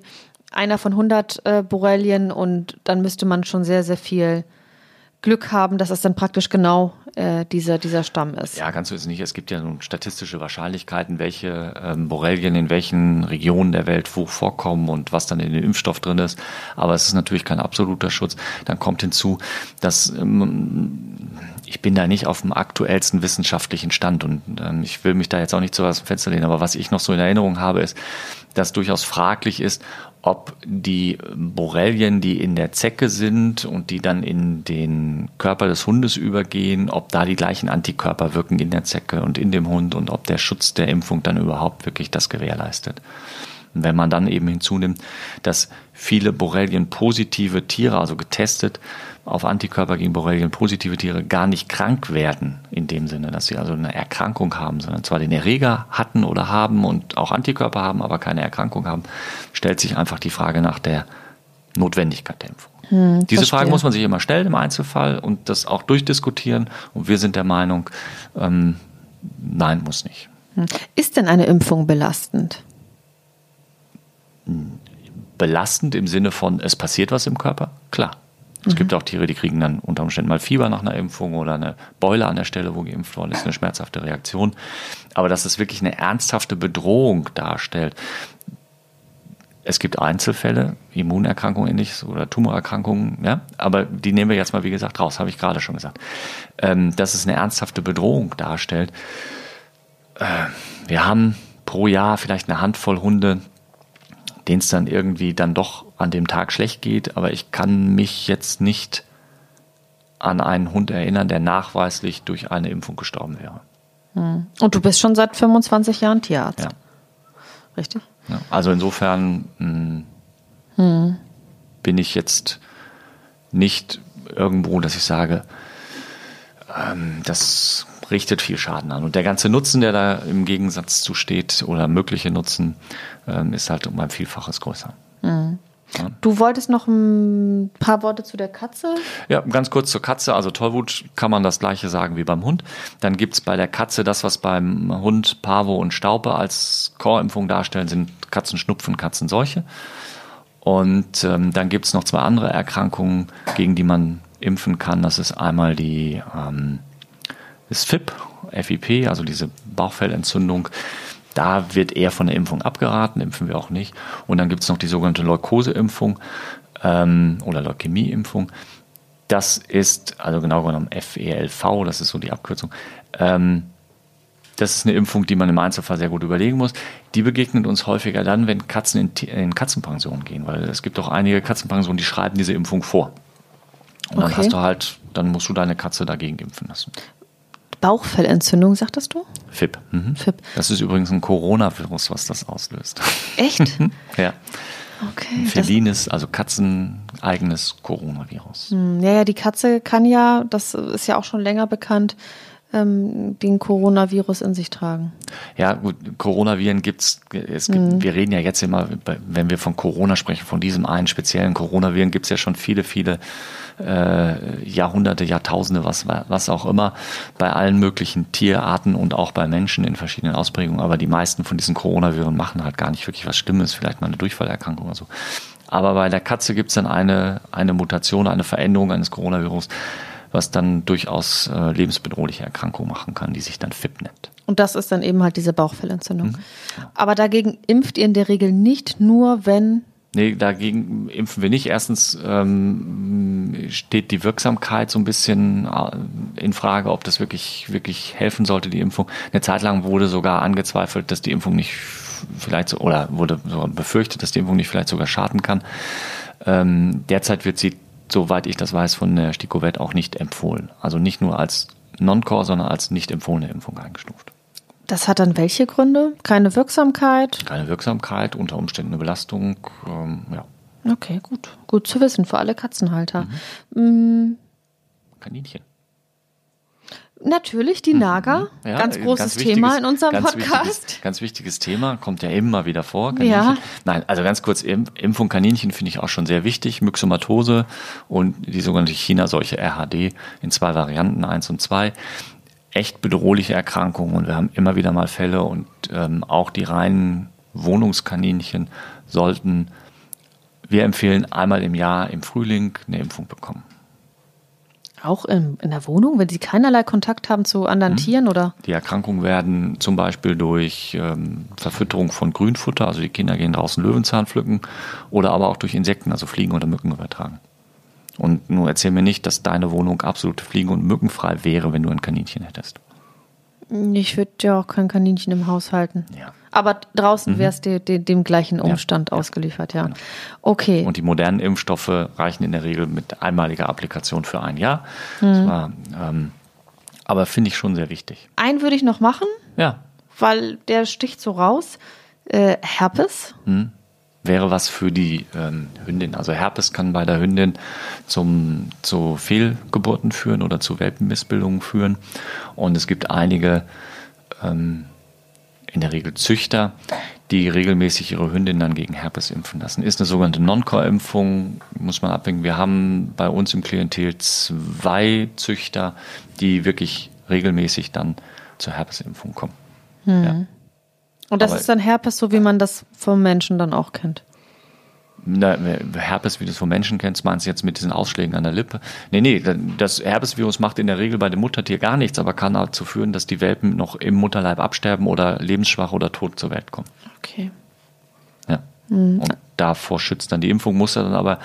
einer von 100 äh, Borrelien und dann müsste man schon sehr, sehr viel Glück haben, dass es dann praktisch genau äh, dieser, dieser Stamm ist. Ja, ganz so ist es nicht. Es gibt ja nun statistische Wahrscheinlichkeiten, welche ähm, Borrelien in welchen Regionen der Welt wo vorkommen und was dann in dem Impfstoff drin ist. Aber es ist natürlich kein absoluter Schutz. Dann kommt hinzu, dass ähm, ich bin da nicht auf dem aktuellsten wissenschaftlichen Stand und ähm, ich will mich da jetzt auch nicht zu was Fenster lehnen. Aber was ich noch so in Erinnerung habe, ist, dass durchaus fraglich ist, ob die Borrelien, die in der Zecke sind und die dann in den Körper des Hundes übergehen, ob da die gleichen Antikörper wirken in der Zecke und in dem Hund und ob der Schutz der Impfung dann überhaupt wirklich das gewährleistet. Und wenn man dann eben hinzunimmt, dass viele Borrelien-positive Tiere, also getestet, auf Antikörper gegen Borrelien positive Tiere gar nicht krank werden, in dem Sinne, dass sie also eine Erkrankung haben, sondern zwar den Erreger hatten oder haben und auch Antikörper haben, aber keine Erkrankung haben, stellt sich einfach die Frage nach der Notwendigkeit der Impfung. Hm, Diese verstehe. Frage muss man sich immer stellen im Einzelfall und das auch durchdiskutieren. Und wir sind der Meinung, ähm, nein, muss nicht. Hm. Ist denn eine Impfung belastend? Belastend im Sinne von, es passiert was im Körper? Klar. Es mhm. gibt auch Tiere, die kriegen dann unter Umständen mal Fieber nach einer Impfung oder eine Beule an der Stelle, wo geimpft worden ist, eine schmerzhafte Reaktion. Aber dass es wirklich eine ernsthafte Bedrohung darstellt, es gibt Einzelfälle, Immunerkrankungen ähnliches oder Tumorerkrankungen, ja, aber die nehmen wir jetzt mal, wie gesagt, raus, habe ich gerade schon gesagt. Ähm, dass es eine ernsthafte Bedrohung darstellt. Äh, wir haben pro Jahr vielleicht eine Handvoll Hunde, denen es dann irgendwie dann doch an dem Tag schlecht geht, aber ich kann mich jetzt nicht an einen Hund erinnern, der nachweislich durch eine Impfung gestorben wäre. Hm. Und du bist schon seit 25 Jahren Tierarzt. Ja. Richtig? Ja, also insofern mh, hm, hm. bin ich jetzt nicht irgendwo, dass ich sage, ähm, das richtet viel Schaden an. Und der ganze Nutzen, der da im Gegensatz zu steht, oder mögliche Nutzen, ähm, ist halt um ein Vielfaches größer. Mhm. Du wolltest noch ein paar Worte zu der Katze? Ja, ganz kurz zur Katze. Also Tollwut kann man das gleiche sagen wie beim Hund. Dann gibt es bei der Katze das, was beim Hund Parvo und Staupe als Chorimpfung darstellen, sind Katzenschnupfen, Katzenseuche. Und ähm, dann gibt es noch zwei andere Erkrankungen, gegen die man impfen kann. Das ist einmal die ähm, das FIP, FIP, also diese Bauchfellentzündung. Da wird eher von der Impfung abgeraten, impfen wir auch nicht. Und dann gibt es noch die sogenannte Leukoseimpfung ähm, oder Leukämieimpfung. Das ist, also genau genommen FELV, das ist so die Abkürzung. Ähm, das ist eine Impfung, die man im Einzelfall sehr gut überlegen muss. Die begegnet uns häufiger dann, wenn Katzen in, in Katzenpensionen gehen, weil es gibt auch einige Katzenpensionen, die schreiben diese Impfung vor. Und okay. dann hast du halt, dann musst du deine Katze dagegen impfen lassen. Bauchfellentzündung, sagtest du? FIP. Mhm. FIP. Das ist übrigens ein Coronavirus, was das auslöst. Echt? ja. Okay. Felines, also katzeneigenes Coronavirus. Hm, ja, ja, die Katze kann ja, das ist ja auch schon länger bekannt, ähm, den Coronavirus in sich tragen. Ja, gut, Coronaviren gibt's, es gibt, mhm. wir reden ja jetzt immer, wenn wir von Corona sprechen, von diesem einen speziellen Coronaviren gibt es ja schon viele, viele äh, Jahrhunderte, Jahrtausende, was, was auch immer, bei allen möglichen Tierarten und auch bei Menschen in verschiedenen Ausprägungen. Aber die meisten von diesen Coronaviren machen halt gar nicht wirklich was Schlimmes, vielleicht mal eine Durchfallerkrankung oder so. Aber bei der Katze gibt es dann eine, eine Mutation, eine Veränderung eines Coronavirus, was dann durchaus äh, lebensbedrohliche Erkrankungen machen kann, die sich dann FIP nennt. Und das ist dann eben halt diese Bauchfellentzündung. Mhm. Aber dagegen impft ihr in der Regel nicht nur, wenn Nee, dagegen impfen wir nicht. Erstens ähm, steht die Wirksamkeit so ein bisschen äh, in Frage, ob das wirklich, wirklich helfen sollte, die Impfung. Eine Zeit lang wurde sogar angezweifelt, dass die Impfung nicht vielleicht so, oder wurde sogar befürchtet, dass die Impfung nicht vielleicht sogar schaden kann. Ähm, derzeit wird sie, soweit ich das weiß, von der Stikovet auch nicht empfohlen. Also nicht nur als Non-Core, sondern als nicht empfohlene Impfung eingestuft. Das hat dann welche Gründe? Keine Wirksamkeit? Keine Wirksamkeit, unter Umständen eine Belastung, ähm, ja. Okay, gut. Gut zu wissen für alle Katzenhalter. Mhm. Mm. Kaninchen. Natürlich, die Nager. Mhm. Ja, ganz großes ganz Thema in unserem ganz Podcast. Wichtiges, ganz wichtiges Thema, kommt ja immer wieder vor. Kaninchen. Ja. Nein, also ganz kurz, Impfung Kaninchen finde ich auch schon sehr wichtig. Myxomatose und die sogenannte China-Seuche RHD in zwei Varianten, eins und zwei echt bedrohliche Erkrankungen und wir haben immer wieder mal Fälle und ähm, auch die reinen Wohnungskaninchen sollten, wir empfehlen, einmal im Jahr im Frühling eine Impfung bekommen. Auch in, in der Wohnung, wenn sie keinerlei Kontakt haben zu anderen mhm. Tieren oder? Die Erkrankungen werden zum Beispiel durch ähm, Verfütterung von Grünfutter, also die Kinder gehen draußen Löwenzahn pflücken, oder aber auch durch Insekten, also Fliegen oder Mücken übertragen. Und nur erzähl mir nicht, dass deine Wohnung absolut fliegen- und mückenfrei wäre, wenn du ein Kaninchen hättest. Ich würde ja auch kein Kaninchen im Haus halten. Ja. Aber draußen mhm. wäre es dem gleichen Umstand ja. ausgeliefert, ja. Genau. Okay. Und die modernen Impfstoffe reichen in der Regel mit einmaliger Applikation für ein Jahr. Mhm. War, ähm, aber finde ich schon sehr wichtig. Einen würde ich noch machen. Ja. Weil der sticht so raus. Äh, Herpes. Mhm wäre was für die ähm, Hündin. Also Herpes kann bei der Hündin zum, zu Fehlgeburten führen oder zu Welpenmissbildungen führen. Und es gibt einige, ähm, in der Regel Züchter, die regelmäßig ihre Hündin dann gegen Herpes impfen lassen. Ist eine sogenannte Non-Core-Impfung, muss man abwägen. Wir haben bei uns im Klientel zwei Züchter, die wirklich regelmäßig dann zur Herpesimpfung kommen. Hm. Ja. Und das Aber ist dann Herpes, so wie man das vom Menschen dann auch kennt. Na, Herpes, wie du es vom Menschen kennst, meinst du jetzt mit diesen Ausschlägen an der Lippe? Nee, nee, das Herpesvirus macht in der Regel bei dem Muttertier gar nichts, aber kann dazu führen, dass die Welpen noch im Mutterleib absterben oder lebensschwach oder tot zur Welt kommen. Okay. Ja. Mhm. Und davor schützt dann die Impfung, muss er dann aber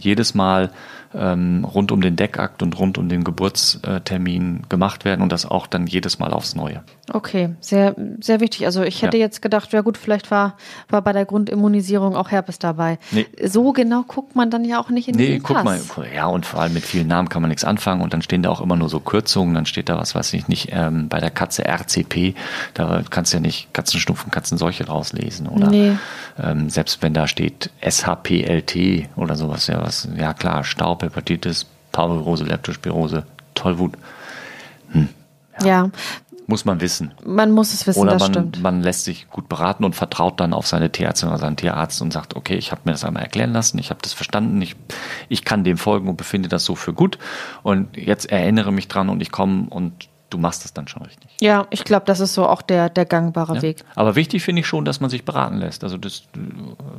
jedes Mal ähm, rund um den Deckakt und rund um den Geburtstermin gemacht werden und das auch dann jedes Mal aufs Neue. Okay, sehr, sehr wichtig. Also ich hätte ja. jetzt gedacht, ja gut, vielleicht war, war bei der Grundimmunisierung auch Herpes dabei. Nee. So genau guckt man dann ja auch nicht in nee, den guck Pass. mal, ja und vor allem mit vielen Namen kann man nichts anfangen und dann stehen da auch immer nur so Kürzungen, dann steht da was, weiß ich nicht, ähm, bei der Katze RCP, da kannst du ja nicht Katzenschnupfen, Katzenseuche rauslesen oder nee. ähm, selbst wenn da steht SHPLT oder sowas, ja was, ja klar, Staub, Hepatitis, Parvovirose, Leptospirose, Tollwut. Hm. Ja. ja. Muss man wissen. Man muss es wissen, Oder das man, stimmt. man lässt sich gut beraten und vertraut dann auf seine Tierärztin oder seinen Tierarzt und sagt, okay, ich habe mir das einmal erklären lassen, ich habe das verstanden, ich, ich kann dem folgen und befinde das so für gut. Und jetzt erinnere mich dran und ich komme und du machst es dann schon richtig. Ja, ich glaube, das ist so auch der, der gangbare ja. Weg. Aber wichtig finde ich schon, dass man sich beraten lässt. Also das äh,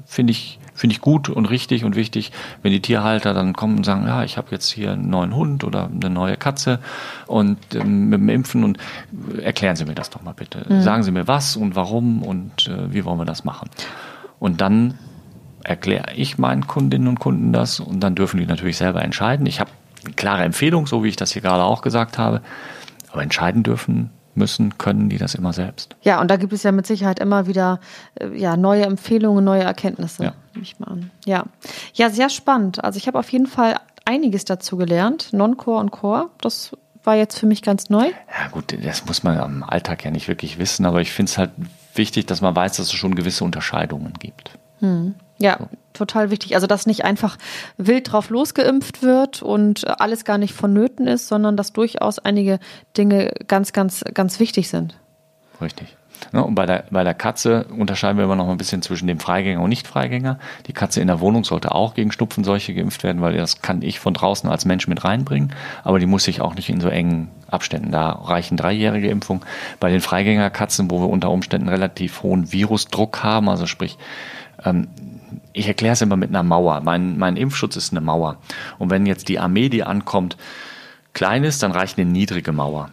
finde ich, finde ich gut und richtig und wichtig, wenn die Tierhalter dann kommen und sagen, ja, ich habe jetzt hier einen neuen Hund oder eine neue Katze und ähm, mit dem Impfen und erklären Sie mir das doch mal bitte. Mhm. Sagen Sie mir was und warum und äh, wie wollen wir das machen. Und dann erkläre ich meinen Kundinnen und Kunden das und dann dürfen die natürlich selber entscheiden. Ich habe klare Empfehlung, so wie ich das hier gerade auch gesagt habe. Aber entscheiden dürfen müssen, können die das immer selbst. Ja, und da gibt es ja mit Sicherheit immer wieder äh, ja, neue Empfehlungen, neue Erkenntnisse. Ja. Ich mal an. Ja. ja, sehr spannend. Also ich habe auf jeden Fall einiges dazu gelernt. Non-Core und Core, das war jetzt für mich ganz neu. Ja gut, das muss man am Alltag ja nicht wirklich wissen, aber ich finde es halt wichtig, dass man weiß, dass es schon gewisse Unterscheidungen gibt. Hm. Ja, total wichtig. Also, dass nicht einfach wild drauf losgeimpft wird und alles gar nicht vonnöten ist, sondern dass durchaus einige Dinge ganz, ganz, ganz wichtig sind. Richtig. Ja, und bei der, bei der Katze unterscheiden wir immer noch ein bisschen zwischen dem Freigänger und Nicht-Freigänger. Die Katze in der Wohnung sollte auch gegen Schnupfenseuche geimpft werden, weil das kann ich von draußen als Mensch mit reinbringen. Aber die muss sich auch nicht in so engen Abständen. Da reichen dreijährige Impfungen. Bei den Freigängerkatzen, wo wir unter Umständen relativ hohen Virusdruck haben, also sprich, ähm, ich erkläre es immer mit einer Mauer. Mein, mein Impfschutz ist eine Mauer. Und wenn jetzt die Armee, die ankommt, klein ist, dann reicht eine niedrige Mauer.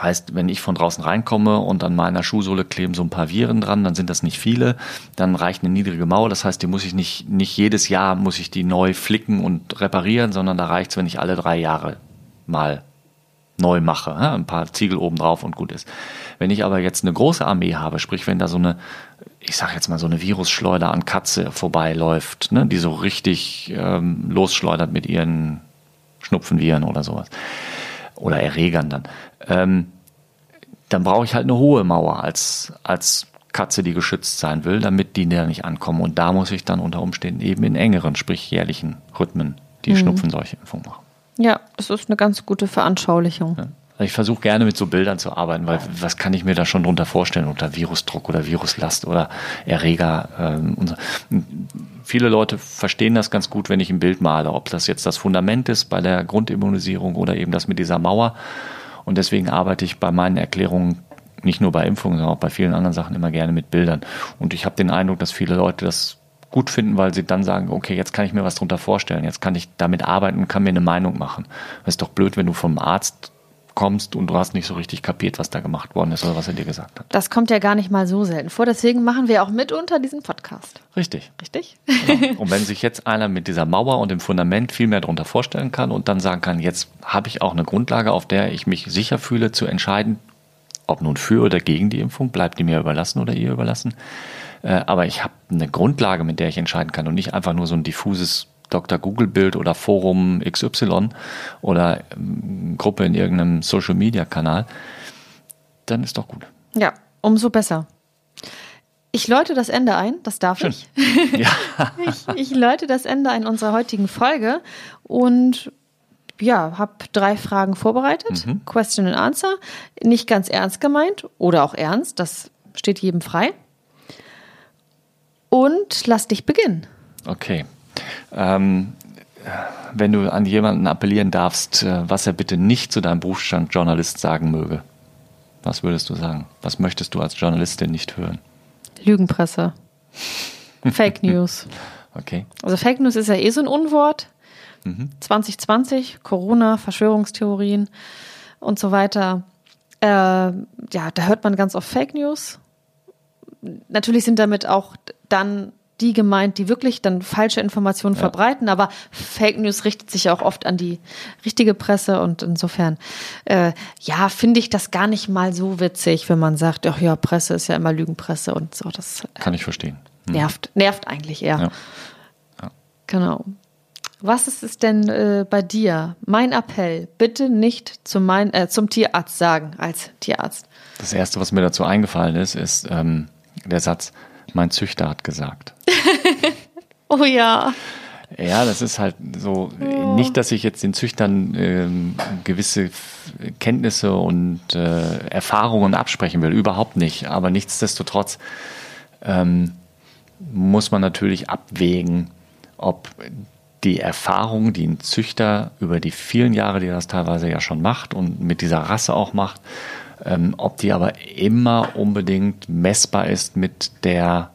Heißt, wenn ich von draußen reinkomme und an meiner Schuhsohle kleben so ein paar Viren dran, dann sind das nicht viele, dann reicht eine niedrige Mauer. Das heißt, die muss ich nicht, nicht jedes Jahr muss ich die neu flicken und reparieren, sondern da reicht es, wenn ich alle drei Jahre mal neu mache. Ein paar Ziegel oben drauf und gut ist. Wenn ich aber jetzt eine große Armee habe, sprich, wenn da so eine ich sag jetzt mal, so eine Virusschleuder an Katze vorbeiläuft, ne, die so richtig ähm, losschleudert mit ihren Schnupfenviren oder sowas. Oder Erregern dann. Ähm, dann brauche ich halt eine hohe Mauer als, als Katze, die geschützt sein will, damit die da nicht ankommen. Und da muss ich dann unter Umständen eben in engeren, sprich jährlichen Rhythmen die mhm. Schnupfenseuchenimpfung machen. Ja, das ist eine ganz gute Veranschaulichung. Ja. Ich versuche gerne mit so Bildern zu arbeiten, weil was kann ich mir da schon drunter vorstellen unter Virusdruck oder Viruslast oder Erreger? Ähm, so. Viele Leute verstehen das ganz gut, wenn ich ein Bild male, ob das jetzt das Fundament ist bei der Grundimmunisierung oder eben das mit dieser Mauer. Und deswegen arbeite ich bei meinen Erklärungen nicht nur bei Impfungen, sondern auch bei vielen anderen Sachen immer gerne mit Bildern. Und ich habe den Eindruck, dass viele Leute das gut finden, weil sie dann sagen, okay, jetzt kann ich mir was drunter vorstellen, jetzt kann ich damit arbeiten und kann mir eine Meinung machen. Es ist doch blöd, wenn du vom Arzt kommst und du hast nicht so richtig kapiert, was da gemacht worden ist oder was er dir gesagt hat. Das kommt ja gar nicht mal so selten vor. Deswegen machen wir auch mitunter diesen Podcast. Richtig. Richtig? Genau. Und wenn sich jetzt einer mit dieser Mauer und dem Fundament viel mehr darunter vorstellen kann und dann sagen kann, jetzt habe ich auch eine Grundlage, auf der ich mich sicher fühle zu entscheiden, ob nun für oder gegen die Impfung, bleibt die mir überlassen oder ihr überlassen. Äh, aber ich habe eine Grundlage, mit der ich entscheiden kann und nicht einfach nur so ein diffuses Dr. Google-Bild oder Forum XY oder ähm, Gruppe in irgendeinem Social-Media-Kanal, dann ist doch gut. Ja, umso besser. Ich läute das Ende ein, das darf Schön. ich. Ja. ich. Ich läute das Ende ein unserer heutigen Folge und ja, habe drei Fragen vorbereitet. Mhm. Question and Answer. Nicht ganz ernst gemeint oder auch ernst, das steht jedem frei. Und lass dich beginnen. Okay. Ähm, wenn du an jemanden appellieren darfst, äh, was er bitte nicht zu deinem Berufsstand Journalist sagen möge, was würdest du sagen? Was möchtest du als Journalistin nicht hören? Lügenpresse. Fake News. Okay. Also Fake News ist ja eh so ein Unwort. Mhm. 2020, Corona, Verschwörungstheorien und so weiter. Äh, ja, da hört man ganz oft Fake News. Natürlich sind damit auch dann die gemeint, die wirklich dann falsche Informationen ja. verbreiten, aber Fake News richtet sich ja auch oft an die richtige Presse und insofern, äh, ja, finde ich das gar nicht mal so witzig, wenn man sagt, ach ja, Presse ist ja immer Lügenpresse und so. Das äh, kann ich verstehen. Hm. Nervt, nervt eigentlich eher. Ja. Ja. Genau. Was ist es denn äh, bei dir? Mein Appell, bitte nicht zu mein, äh, zum Tierarzt sagen als Tierarzt. Das Erste, was mir dazu eingefallen ist, ist ähm, der Satz, mein Züchter hat gesagt. oh ja. Ja, das ist halt so, oh. nicht, dass ich jetzt den Züchtern ähm, gewisse Kenntnisse und äh, Erfahrungen absprechen will, überhaupt nicht. Aber nichtsdestotrotz ähm, muss man natürlich abwägen, ob die Erfahrung, die ein Züchter über die vielen Jahre, die er das teilweise ja schon macht und mit dieser Rasse auch macht, ob die aber immer unbedingt messbar ist mit der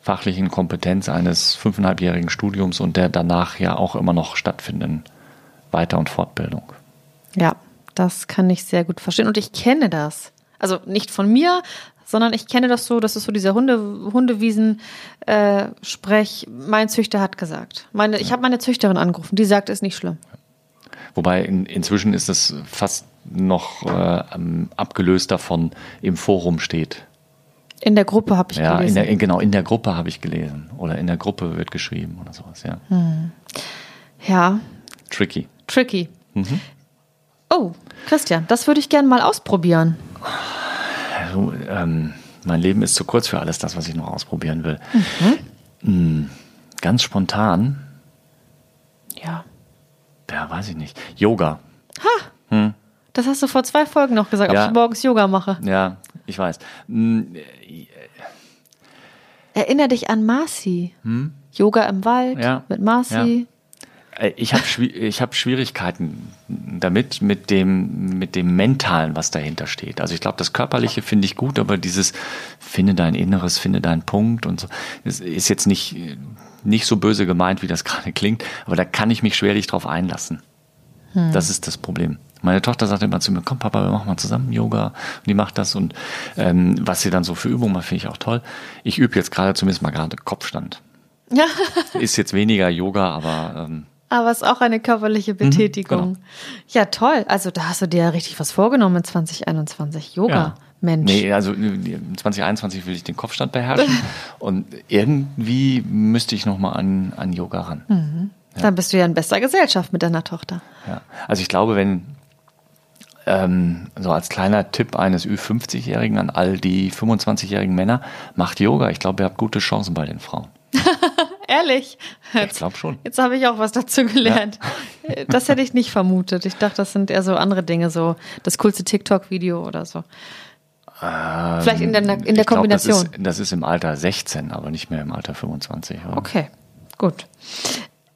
fachlichen Kompetenz eines fünfeinhalbjährigen Studiums und der danach ja auch immer noch stattfindenden Weiter- und Fortbildung. Ja, das kann ich sehr gut verstehen. Und ich kenne das. Also nicht von mir, sondern ich kenne das so, das ist so dieser Hunde, Hundewiesen-Sprech. Äh, mein Züchter hat gesagt. Meine, ich habe meine Züchterin angerufen, die sagt, es ist nicht schlimm. Wobei in, inzwischen ist es fast noch äh, abgelöst davon im Forum steht. In der Gruppe habe ich ja, gelesen. Ja, genau, in der Gruppe habe ich gelesen. Oder in der Gruppe wird geschrieben oder sowas, ja. Hm. Ja. Tricky. Tricky. Mhm. Oh, Christian, das würde ich gerne mal ausprobieren. Also, ähm, mein Leben ist zu kurz für alles das, was ich noch ausprobieren will. Mhm. Hm, ganz spontan. Ja. Ja, weiß ich nicht. Yoga. Ha! Hm. Das hast du vor zwei Folgen noch gesagt, ja. ob ich morgens Yoga mache. Ja, ich weiß. Hm. Erinner dich an Marci. Hm? Yoga im Wald ja. mit Marci. Ja. Äh, ich habe ich hab Schwierigkeiten damit, mit dem, mit dem Mentalen, was dahinter steht. Also ich glaube, das Körperliche finde ich gut, aber dieses finde dein Inneres, finde deinen Punkt und so, ist, ist jetzt nicht, nicht so böse gemeint, wie das gerade klingt, aber da kann ich mich schwerlich drauf einlassen. Hm. Das ist das Problem. Meine Tochter sagt immer zu mir, komm Papa, wir machen mal zusammen Yoga. Und die macht das und ähm, was sie dann so für Übungen macht, finde ich auch toll. Ich übe jetzt gerade zumindest mal gerade Kopfstand. Ja. ist jetzt weniger Yoga, aber ähm, aber es ist auch eine körperliche mhm, Betätigung. Mhm, genau. Ja, toll. Also da hast du dir ja richtig was vorgenommen in 2021. Yoga. Ja. Mensch. Nee, also 2021 will ich den Kopfstand beherrschen und irgendwie müsste ich nochmal an, an Yoga ran. Mhm. Ja. Dann bist du ja in bester Gesellschaft mit deiner Tochter. Ja, also ich glaube, wenn, ähm, so als kleiner Tipp eines Ü50-Jährigen an all die 25-jährigen Männer, macht Yoga. Ich glaube, ihr habt gute Chancen bei den Frauen. Ehrlich? Jetzt, ich glaube schon. Jetzt habe ich auch was dazu gelernt. Ja. Das hätte ich nicht vermutet. Ich dachte, das sind eher so andere Dinge, so das coolste TikTok-Video oder so. Ähm, Vielleicht in der, in der Kombination. Glaub, das, ist, das, ist, im Alter 16, aber nicht mehr im Alter 25. Oder? Okay, gut.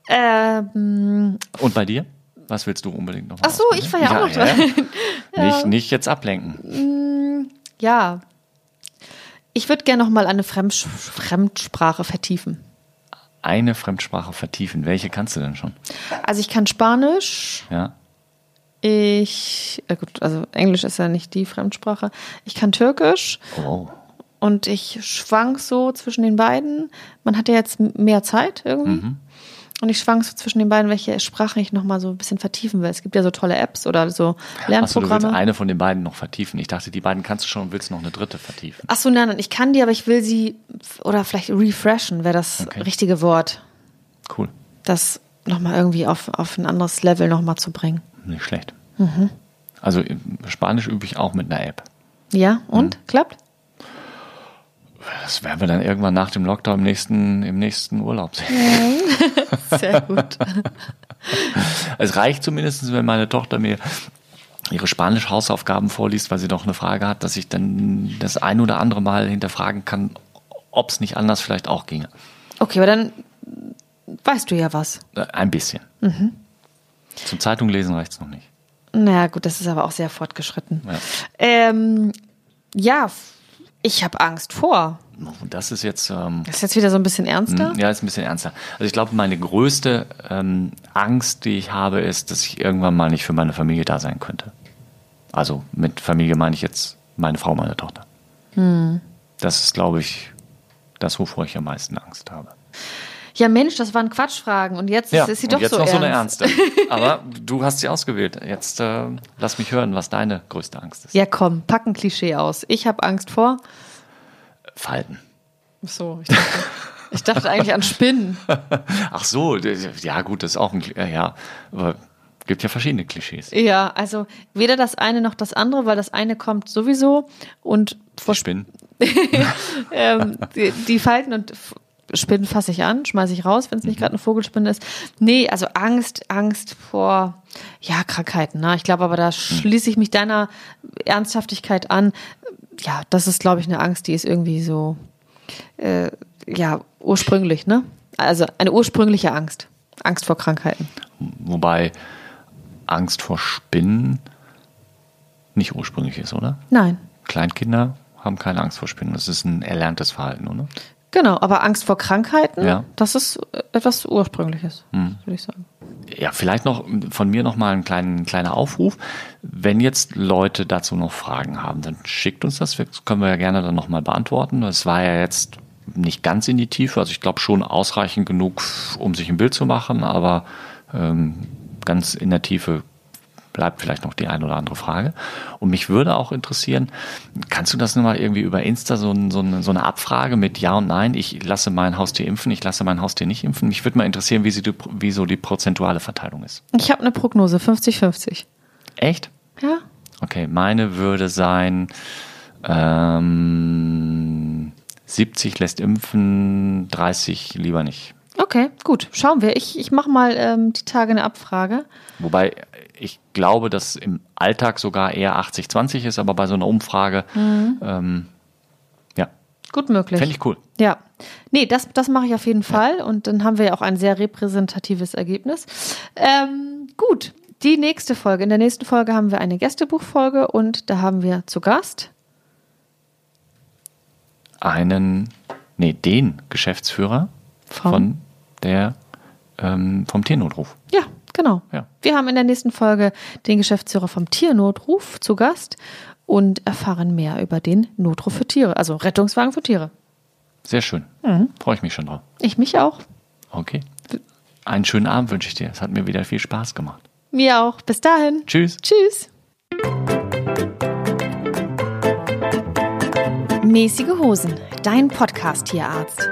Ähm, Und bei dir? Was willst du unbedingt noch? Ach so, ich war ja, ja auch noch dran. Ja. Nicht, nicht jetzt ablenken. Mm, ja. Ich würde gerne noch mal eine Fremd Fremdsprache vertiefen. Eine Fremdsprache vertiefen. Welche kannst du denn schon? Also ich kann Spanisch. Ja. Ich, äh gut, also Englisch ist ja nicht die Fremdsprache. Ich kann Türkisch. Oh. Und ich schwank so zwischen den beiden. Man hat ja jetzt mehr Zeit irgendwie. Mhm. Und ich schwank so zwischen den beiden, welche Sprache ich nochmal so ein bisschen vertiefen will. Es gibt ja so tolle Apps oder so Lernprogramme. Achso, du willst eine von den beiden noch vertiefen. Ich dachte, die beiden kannst du schon und willst noch eine dritte vertiefen. Achso, nein, nein, ich kann die, aber ich will sie, oder vielleicht refreshen, wäre das okay. richtige Wort. Cool. Das nochmal irgendwie auf, auf ein anderes Level nochmal zu bringen. Nicht schlecht. Mhm. Also Spanisch übe ich auch mit einer App. Ja, und? Mhm. Klappt? Das werden wir dann irgendwann nach dem Lockdown im nächsten, im nächsten Urlaub sehen. Sehr gut. es reicht zumindest, wenn meine Tochter mir ihre Spanisch-Hausaufgaben vorliest, weil sie doch eine Frage hat, dass ich dann das ein oder andere Mal hinterfragen kann, ob es nicht anders vielleicht auch ginge. Okay, aber dann weißt du ja was. Ein bisschen. Zum Zeitung lesen reicht es noch nicht. Naja, gut, das ist aber auch sehr fortgeschritten. Ja. Ähm, ja, ich habe Angst vor. Und das ist jetzt, ähm, Das ist jetzt wieder so ein bisschen ernster. ja, ist ein bisschen ernster. Also ich glaube, meine größte ähm, Angst, die ich habe, ist, dass ich irgendwann mal nicht für meine Familie da sein könnte. Also mit Familie meine ich jetzt meine Frau, meine Tochter. Das ist, glaube ich, das, wovor ich am meisten Angst habe. Ja, Mensch, das waren Quatschfragen und jetzt ist, ist sie doch jetzt so noch ernst. so eine ernste. Aber du hast sie ausgewählt. Jetzt äh, lass mich hören, was deine größte Angst ist. Ja, komm, pack ein Klischee aus. Ich habe Angst vor. Falten. So, ich dachte, ich dachte eigentlich an Spinnen. Ach so, ja gut, das ist auch ein, Kli- äh, ja, aber gibt ja verschiedene Klischees. Ja, also weder das eine noch das andere, weil das eine kommt sowieso und vor Spinnen. ähm, die, die Falten und Spinnen fasse ich an, schmeiße ich raus, wenn es nicht gerade eine Vogelspinne ist. Nee, also Angst, Angst vor ja, Krankheiten. Ne? Ich glaube aber, da schließe ich mich deiner Ernsthaftigkeit an. Ja, das ist, glaube ich, eine Angst, die ist irgendwie so äh, ja, ursprünglich, ne? Also eine ursprüngliche Angst. Angst vor Krankheiten. Wobei Angst vor Spinnen nicht ursprünglich ist, oder? Nein. Kleinkinder haben keine Angst vor Spinnen. Das ist ein erlerntes Verhalten, oder? Genau, aber Angst vor Krankheiten, Ja. das ist äh, etwas Ursprüngliches, würde ich sagen. Ja, vielleicht noch von mir noch mal ein kleinen, kleiner Aufruf. Wenn jetzt Leute dazu noch Fragen haben, dann schickt uns das. Wir- Das können wir ja gerne dann noch mal beantworten. Es war ja jetzt nicht ganz in die Tiefe. Also ich glaube schon ausreichend genug, um sich ein Bild zu machen. Aber ähm, ganz in der Tiefe bleibt vielleicht noch die eine oder andere Frage. Und mich würde auch interessieren, kannst du das nur mal irgendwie über Insta so, so, eine, so eine Abfrage mit Ja und Nein, ich lasse mein Haustier impfen, ich lasse mein Haustier nicht impfen? Mich würde mal interessieren, wie, sie wie so die prozentuale Verteilung ist. Ich habe eine Prognose, 50-50. Echt? Ja? Okay, meine würde sein, ähm, 70 lässt impfen, 30 lieber nicht. Okay, gut. Schauen wir. Ich, ich mache mal ähm, die Tage eine Abfrage. Wobei ich glaube, dass im Alltag sogar eher 80-20 ist, aber bei so einer Umfrage, ähm, ja, Gut möglich. fände ich cool. Ja. Nee, das, das mache ich auf jeden Fall. Und dann haben wir ja auch ein sehr repräsentatives Ergebnis. Ähm, gut. Die nächste Folge. In der nächsten Folge haben wir eine Gästebuchfolge und da haben wir zu Gast. Einen, nee, den Geschäftsführer Vom- von der, ähm, vom Tiernotruf. Genau. Ja. Wir haben in der nächsten Folge den Geschäftsführer vom Tiernotruf zu Gast und erfahren mehr über den Notruf für Tiere, also Rettungswagen für Tiere. Sehr schön. Freue ich mich schon drauf. Ich mich auch. Okay. Einen schönen Abend wünsche ich dir. Es hat mir wieder viel Spaß gemacht. Mir auch. Bis dahin. Tschüss. Tschüss. Mäßige Hosen, dein Podcast-Tierarzt.